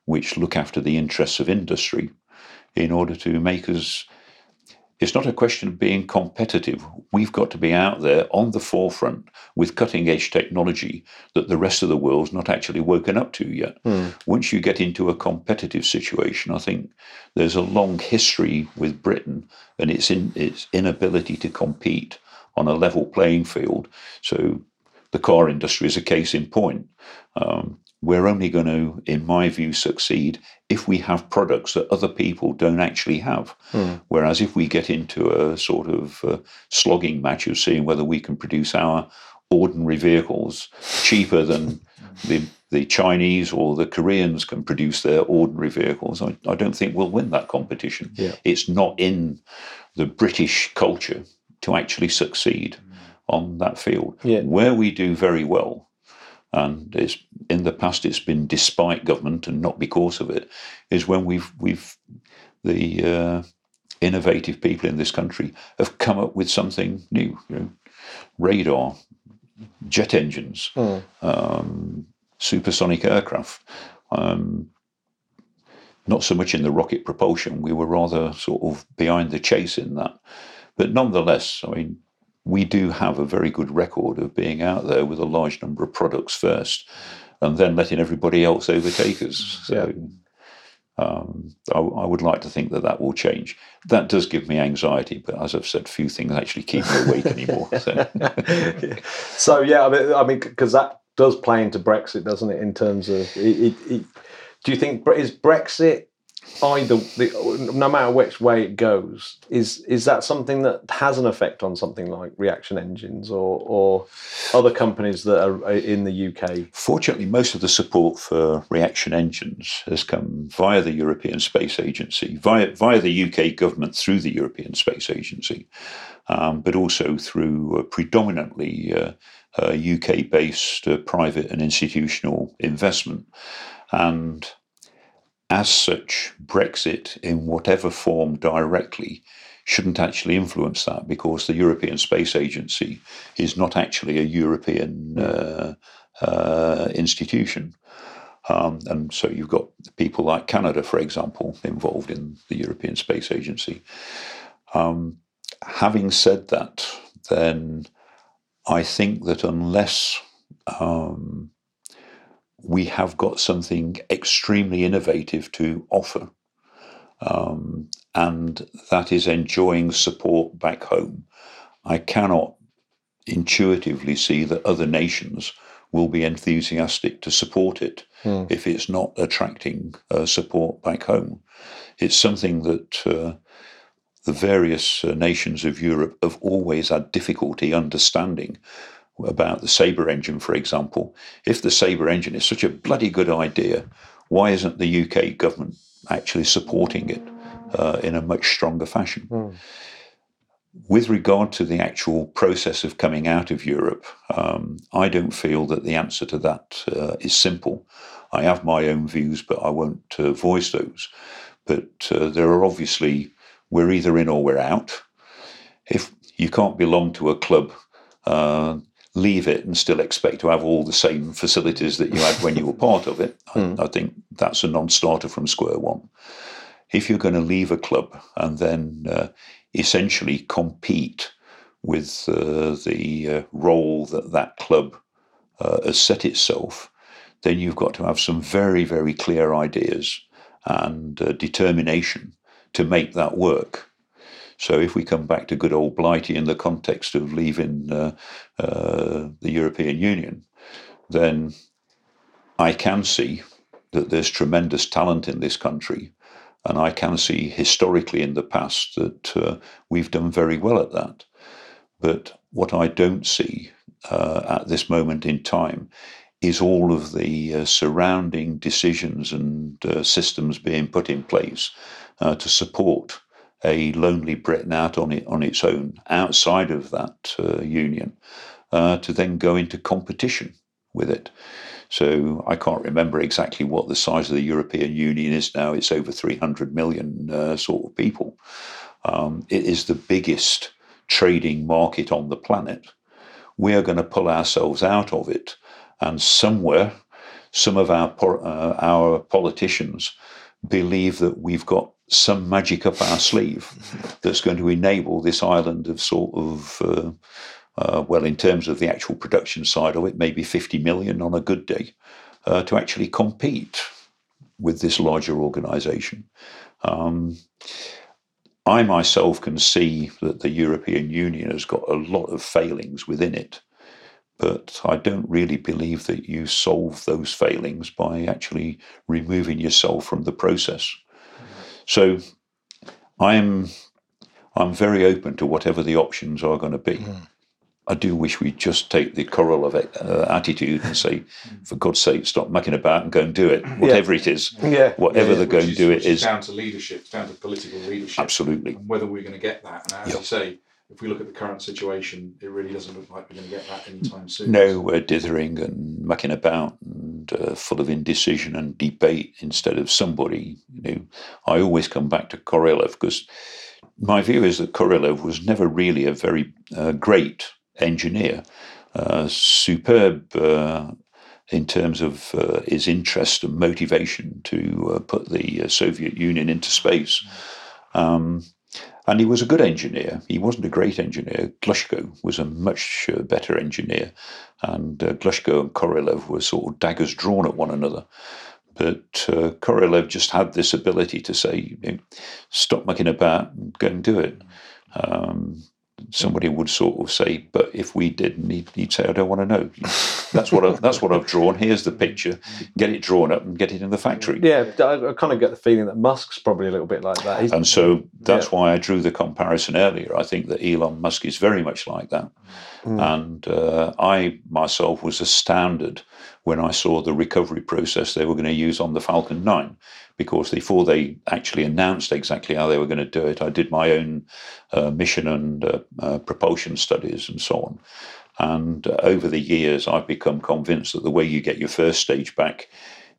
which look after the interests of industry, in order to make us. It's not a question of being competitive. We've got to be out there on the forefront with cutting edge technology that the rest of the world's not actually woken up to yet. Once you get into a competitive situation, I think there's a long history with Britain and its in, its inability to compete on a level playing field. So the car industry is a case in point. Um, we're only going to, in my view, succeed if we have products that other people don't actually have. Whereas if we get into a sort of uh, slogging match of seeing whether we can produce our ordinary vehicles cheaper than the the Chinese or the Koreans can produce their ordinary vehicles, I, I don't think we'll win that competition. Yeah. It's not in the British culture to actually succeed on that field. Yeah. Where we do very well, and it's in the past it's been despite government and not because of it, is when we've we've the uh, innovative people in this country have come up with something new. You know, radar, jet engines, um, supersonic aircraft. Um, not so much in the rocket propulsion. We were rather sort of behind the chase in that. But nonetheless, I mean, we do have a very good record of being out there with a large number of products first and then letting everybody else overtake us. So um, I, I would like to think that that will change. That does give me anxiety, but as I've said, few things actually keep me awake anymore. So. so yeah, I mean, I mean, because that does play into Brexit, doesn't it? In terms of, it, it, it, do you think is Brexit either the, no matter which way it goes, is is that something that has an effect on something like reaction engines or or other companies that are in the UK? Fortunately, most of the support for reaction engines has come via the European Space Agency, via, via the UK government through the European Space Agency, um, but also through uh, predominantly uh, uh, UK based uh, private and institutional investment. And as such, Brexit, in whatever form directly, shouldn't actually influence that because the European Space Agency is not actually a European uh, uh, institution. Um, and so you've got people like Canada, for example, involved in the European Space Agency. Um, having said that, then I think that unless um, we have got something extremely innovative to offer, um, and that is enjoying support back home, I cannot intuitively see that other nations will be enthusiastic to support it Hmm. if it's not attracting uh, support back home. It's something that uh, the various uh, nations of Europe have always had difficulty understanding about the Sabre engine, for example. If the Sabre engine is such a bloody good idea, why isn't the UK government actually supporting it uh, in a much stronger fashion? Hmm. With regard to the actual process of coming out of Europe, um, I don't feel that the answer to that uh, is simple. I have my own views, but I won't uh, voice those. But uh, there are obviously, we're either in or we're out. If you can't belong to a club, uh, leave it and still expect to have all the same facilities that you had when you were part of it, I, I think that's a non starter from square one. If you're going to leave a club and then uh, essentially compete with uh, the uh, role that that club uh, has set itself, then you've got to have some very, very clear ideas and uh, determination to make that work. So, if we come back to good old Blighty in the context of leaving uh, uh, the European Union, then I can see that there's tremendous talent in this country. And I can see historically in the past that uh, we've done very well at that. But what I don't see uh, at this moment in time is all of the uh, surrounding decisions and uh, systems being put in place uh, to support a lonely Britain out on it on its own outside of that uh, union uh, to then go into competition with it. So I can't remember exactly what the size of the European Union is now. It's over 300 million uh, sort of people. Um, it is the biggest trading market on the planet. We are going to pull ourselves out of it, and somewhere, some of our uh, our politicians believe that we've got some magic up our sleeve that's going to enable this island of sort of uh, uh, well, in terms of the actual production side of it, maybe 50 million on a good day, uh, to actually compete with this larger organization. Um, I myself can see that the European Union has got a lot of failings within it, but I don't really believe that you solve those failings by actually removing yourself from the process. So I'm I'm very open to whatever the options are going to be. I do wish we'd just take the Korolev uh, attitude and say, for God's sake, stop mucking about and go and do it, whatever it is. Yeah. Whatever Yeah, they're going to do it is down to leadership, it's down to political leadership, absolutely. and whether we're going to get that. And as Yep. you say, if we look at the current situation, it really doesn't look like we're going to get that anytime soon. No, we're dithering and mucking about and uh, full of indecision and debate instead of somebody. You know, I always come back to Korolev because my view is that Korolev was never really a very uh, great engineer, uh, superb uh, in terms of uh, his interest and motivation to uh, put the uh, Soviet Union into space. Um, and he was a good engineer. He wasn't a great engineer. Glushko was a much uh, better engineer, and uh, Glushko and Korolev were sort of daggers drawn at one another. But uh, Korolev just had this ability to say, you know, "Stop mucking about and go and do it." Um, somebody would sort of say, "But if we did," and he'd, he'd say, "I don't want to know." That's what I, that's what I've drawn. Here's the picture. Get it drawn up and get it in the factory. Yeah, I, I kind of get the feeling that Musk's probably a little bit like that. He's, And so that's why I drew the comparison earlier. I think that Elon Musk is very much like that. And uh, I myself was astounded when I saw the recovery process they were going to use on the Falcon 9. Because before they actually announced exactly how they were going to do it, I did my own uh, mission and uh, uh, propulsion studies and so on. And over the years, I've become convinced that the way you get your first stage back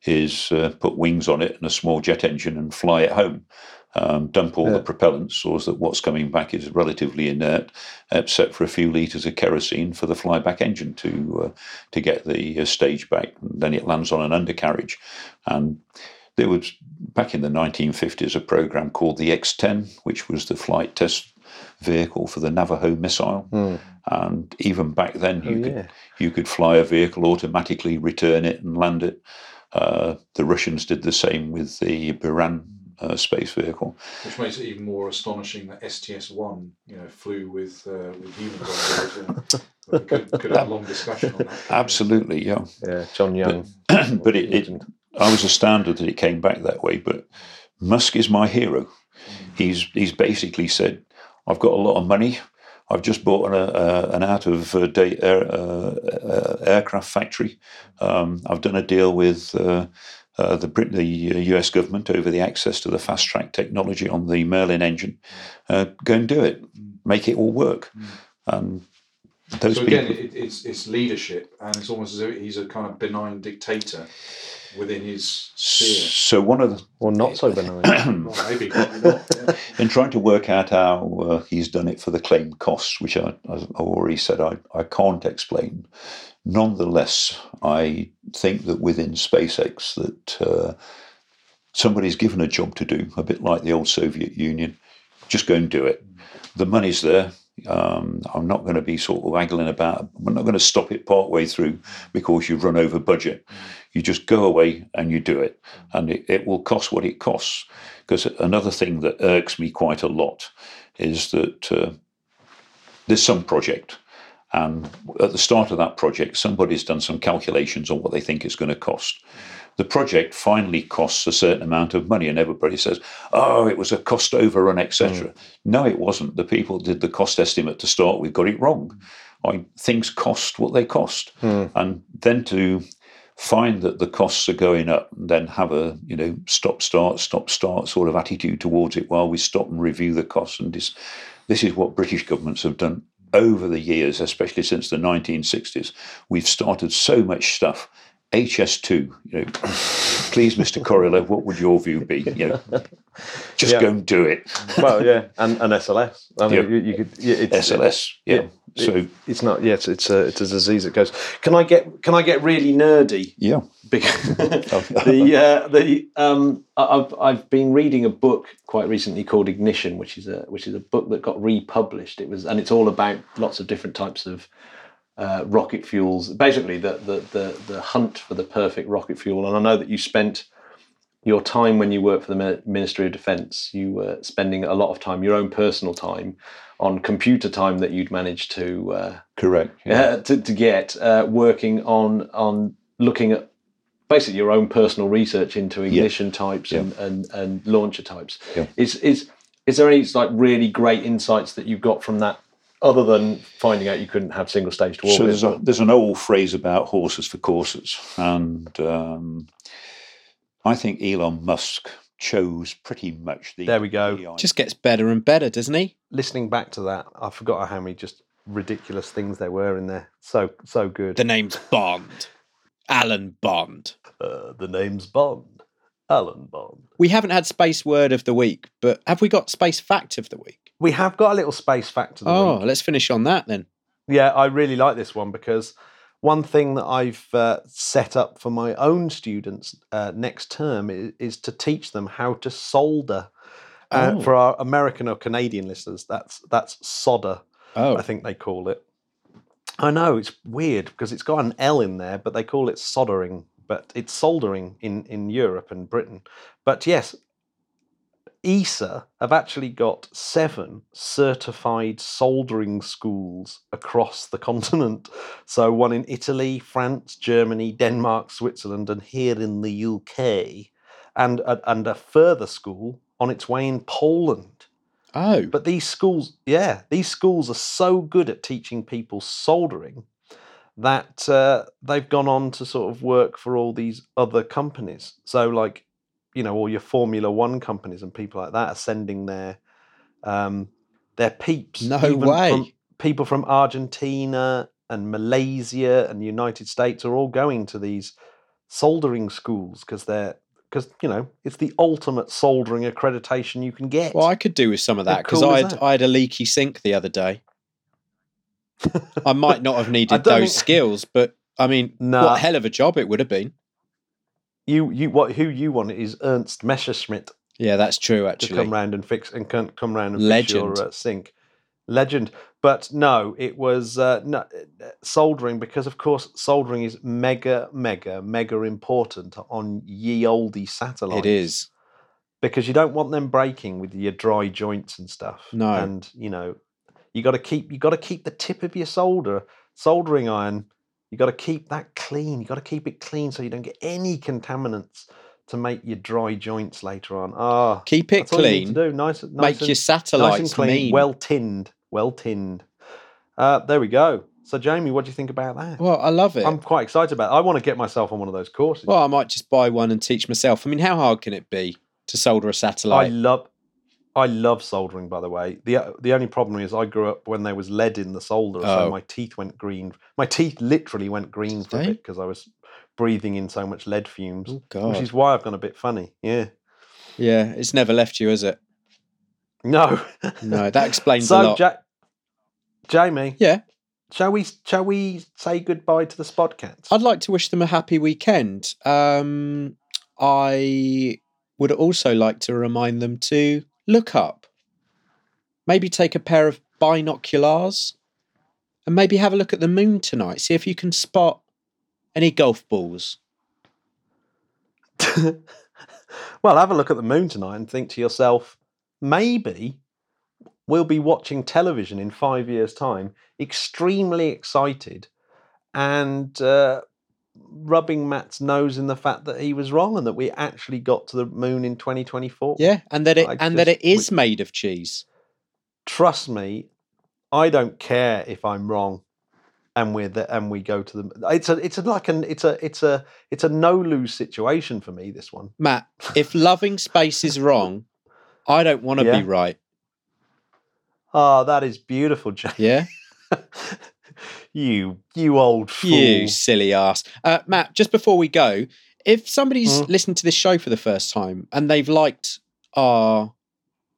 is uh, put wings on it and a small jet engine and fly it home. Um, dump all Yeah. the propellants so that what's coming back is relatively inert, except for a few litres of kerosene for the flyback engine to uh, to get the uh, stage back. And then it lands on an undercarriage. And there was back in the 1950s a program called the X10, which was the flight test vehicle for the Navaho missile. Mm. And even back then, Oh, you could yeah. you could fly a vehicle, automatically return it, and land it. Uh, the Russians did the same with the Buran uh, space vehicle. Which makes it even more astonishing that STS-1, you know, flew with uh, with humans on board. We could, could have a long discussion on that. Absolutely, yeah. Yeah, John Young. but it, it. I was astounded that it came back that way. But Musk is my hero. He's he's basically said, "I've got a lot of money. I've just bought an, uh, an out of uh, date air, uh, uh, aircraft factory. Um, I've done a deal with." Uh, uh, the Brit- the US government over the access to the fast track technology on the Merlin engine. Uh, go and do it, make it all work. And those So people, again, it, it's it's leadership, and it's almost as though he's a kind of benign dictator within his sphere. so one of the Or not so benign. Well, maybe, maybe not. Yeah. in trying to work out how uh, he's done it for the claimed costs, which I, I already said I, I can't explain. Nonetheless, I think that within SpaceX that uh, somebody's given a job to do, a bit like the old Soviet Union. Just go and do it. The money's there. Um, I'm not going to be sort of waggling about. I'm not going to stop it part way through because you've run over budget. You just go away and you do it, and it, it will cost what it costs. Because another thing that irks me quite a lot is that uh, there's some project, and at the start of that project, somebody's done some calculations on what they think it's going to cost. The project finally costs a certain amount of money, and everybody says, "Oh, it was a cost overrun, etc." Mm. No, it wasn't. The people did the cost estimate to start with got it wrong. I, things cost what they cost, hmm. and then to find that the costs are going up and then have a you know stop start stop start sort of attitude towards it while we stop and review the costs and this this is what british governments have done over the years especially since the 1960s we've started so much stuff HS2, you know, please, Mr. Korolev, what would your view be? You know, just Yeah. go and do it. well, yeah, and, and SLS. I mean, Yep. you, you could yeah, SLS, yeah. Yeah. So, It's not. Yes, it's a it's a disease that goes. Can I get Can I get really nerdy? yeah. Because the uh, the um, I've I've been reading a book quite recently called Ignition, which is a which is a book that got republished. It was and it's all about lots of different types of uh, rocket fuels. Basically, the, the the the hunt for the perfect rocket fuel. And I know that you spent your time when you worked for the Ministry of Defence. You were spending a lot of time, your own personal time, on computer time that you'd managed to. Uh, Correct. uh, to, to get uh, working on on looking at basically your own personal research into ignition types and, and, and launcher types. Yeah. Is is is there any like really great insights that you've got from that, other than finding out you couldn't have single stage to So orbit? there's, a, there's an old phrase about horses for courses, and um, I think Elon Musk chose pretty much the. There we go. the Just gets better and better, doesn't he? Listening back to that, I forgot how many just ridiculous things there were in there. So so good. The name's Bond. Alan Bond. uh, the name's Bond, Alan Bond. We haven't had space word of the week, but have we got space fact of the week? We have got a little space factor. Oh, week. let's finish on that then. Yeah, I really like this one because one thing that I've uh, set up for my own students uh, next term is, is to teach them how to solder. Uh, Oh. For our American or Canadian listeners, that's that's solder. Oh, I think they call it. I know it's weird because it's got an L in there, but they call it soldering. But it's soldering in in Europe and Britain. But yes, ESA have actually got seven certified soldering schools across the continent. So one in Italy, France, Germany, Denmark, Switzerland, and here in the UK, and a, and a further school on its way in Poland. oh, But these schools, yeah, these schools are so good at teaching people soldering that uh, they've gone on to sort of work for all these other companies. So, like, you know, all your Formula One companies and people like that are sending their um, their peeps. No way. From, people from Argentina and Malaysia and the United States are all going to these soldering schools because they're because you know it's the ultimate soldering accreditation you can get. well, I could do with some of that because cool I had? I had a leaky sink the other day. I might not have needed those think- skills, but I mean, Nah. what hell of a job it would have been. You you what who you want is Ernst Messerschmidt Yeah, that's true. Actually, to come round and fix and come come round and fix your uh, sink. legend. But no, it was uh, no, soldering because, of course, soldering is mega, mega, mega important on ye olde satellites. It is. because you don't want them breaking with your dry joints and stuff. No. and you know, you got to keep you got to keep the tip of your solder soldering iron. You got to keep that clean. You've got to keep it clean so you don't get any contaminants to make your dry joints later on. Ah, Keep it that's you need clean. do. Nice, nice Make and, your satellites nice clean, mean. well tinned, well tinned. Uh, there we go. So, Jamie, what do you think about that? well, I love it. I'm quite excited about. It. I want to get myself on one of those courses. well, I might just buy one and teach myself. I mean, how hard can it be to solder a satellite? I love, I love soldering. By the way, the the only problem is I grew up when there was lead in the solder, Oh. so my teeth went green. My teeth literally went green for a bit because I was breathing in so much lead fumes, oh which is why I've gone a bit funny. Yeah. Yeah, it's never left you, has it? No. No, that explains a so, lot. ja- Jamie, yeah, shall we shall we say goodbye to the Spodcats? I'd like to wish them a happy weekend. Um, I would also like to remind them to look up, maybe take a pair of binoculars, and maybe have a look at the moon tonight. See if you can spot any golf balls. well, have a look at the moon tonight and think to yourself, maybe we'll be watching television in five years' time, extremely excited and uh, rubbing Matt's nose in the fact that he was wrong and that we actually got to the moon in 2024. Yeah, and that it I and that it is wish- made of cheese. Trust me, I don't care if I'm wrong. And we're the, and we go to the. It's a it's a like an it's a it's a it's a no lose situation for me. This one. Matt, if loving space is wrong, I don't want to Yeah. be right. Oh, that is beautiful, Jay. Yeah, you you old fool. you silly ass. Uh, Matt, just before we go, if somebody's Mm. listened to this show for the first time and they've liked our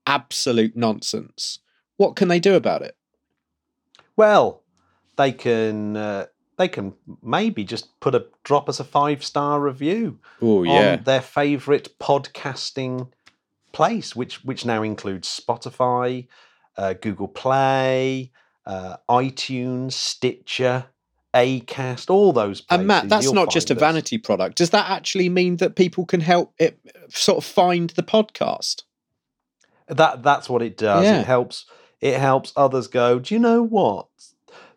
absolute nonsense, what can they do about it? Well, they can uh, they can maybe just put a drop us a five star review Oh yeah, on their favorite podcasting place, which which now includes Spotify, uh, Google Play, uh, iTunes, Stitcher, Acast, all those. Places. and Matt, that's You'll not just a us. vanity product. Does that actually mean that people can help it sort of find the podcast? That that's what it does. Yeah. It helps. It helps others go. Do you know what?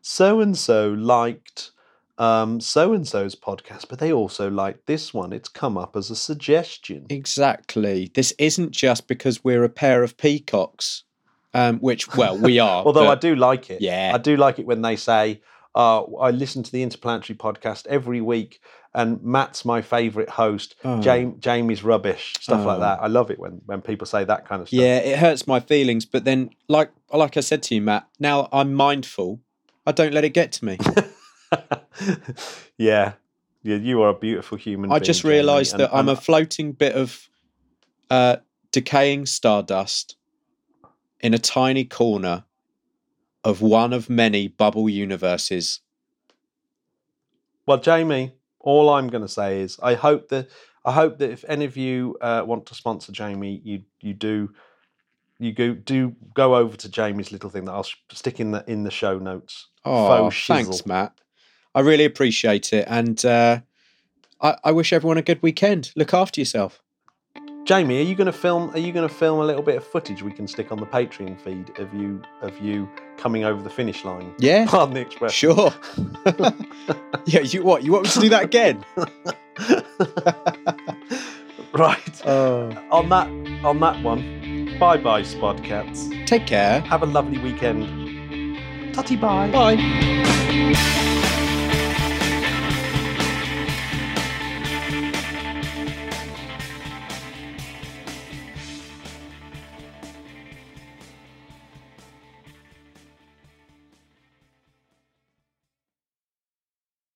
So and so liked um so and so's podcast, but they also liked this one. It's come up as a suggestion. Exactly. This isn't just because we're a pair of peacocks, um, which well we are. Although I do like it. Yeah. I do like it when they say, uh, I listen to the Interplanetary podcast every week and Matt's my favourite host. Oh. Jam- Jamie's rubbish. Stuff like Oh. that. I love it when, when people say that kind of stuff. Yeah, it hurts my feelings, but then, like like I said to you, Matt, now I'm mindful. I don't let it get to me. yeah. Yeah, you are a beautiful human I being, just realised and- that I'm and a floating bit of uh, decaying stardust in a tiny corner of one of many bubble universes. Well, Jamie, all I'm going to say is I hope that I hope that if any of you uh, want to sponsor Jamie, you you do you go do go over to Jamie's little thing that I'll stick in the in the show notes. Oh, thanks. Matt. I really appreciate it, and uh, I, I wish everyone a good weekend. Look after yourself. Jamie, are you going to film? Are you going to film a little bit of footage we can stick on the Patreon feed of you of you coming over the finish line? Yeah, Pardon the expression. sure. yeah, you what? You want me to do that again? right. Oh. On that on that one. Bye bye, Spodcats. Take care. Have a lovely weekend. Tutty bye. Bye.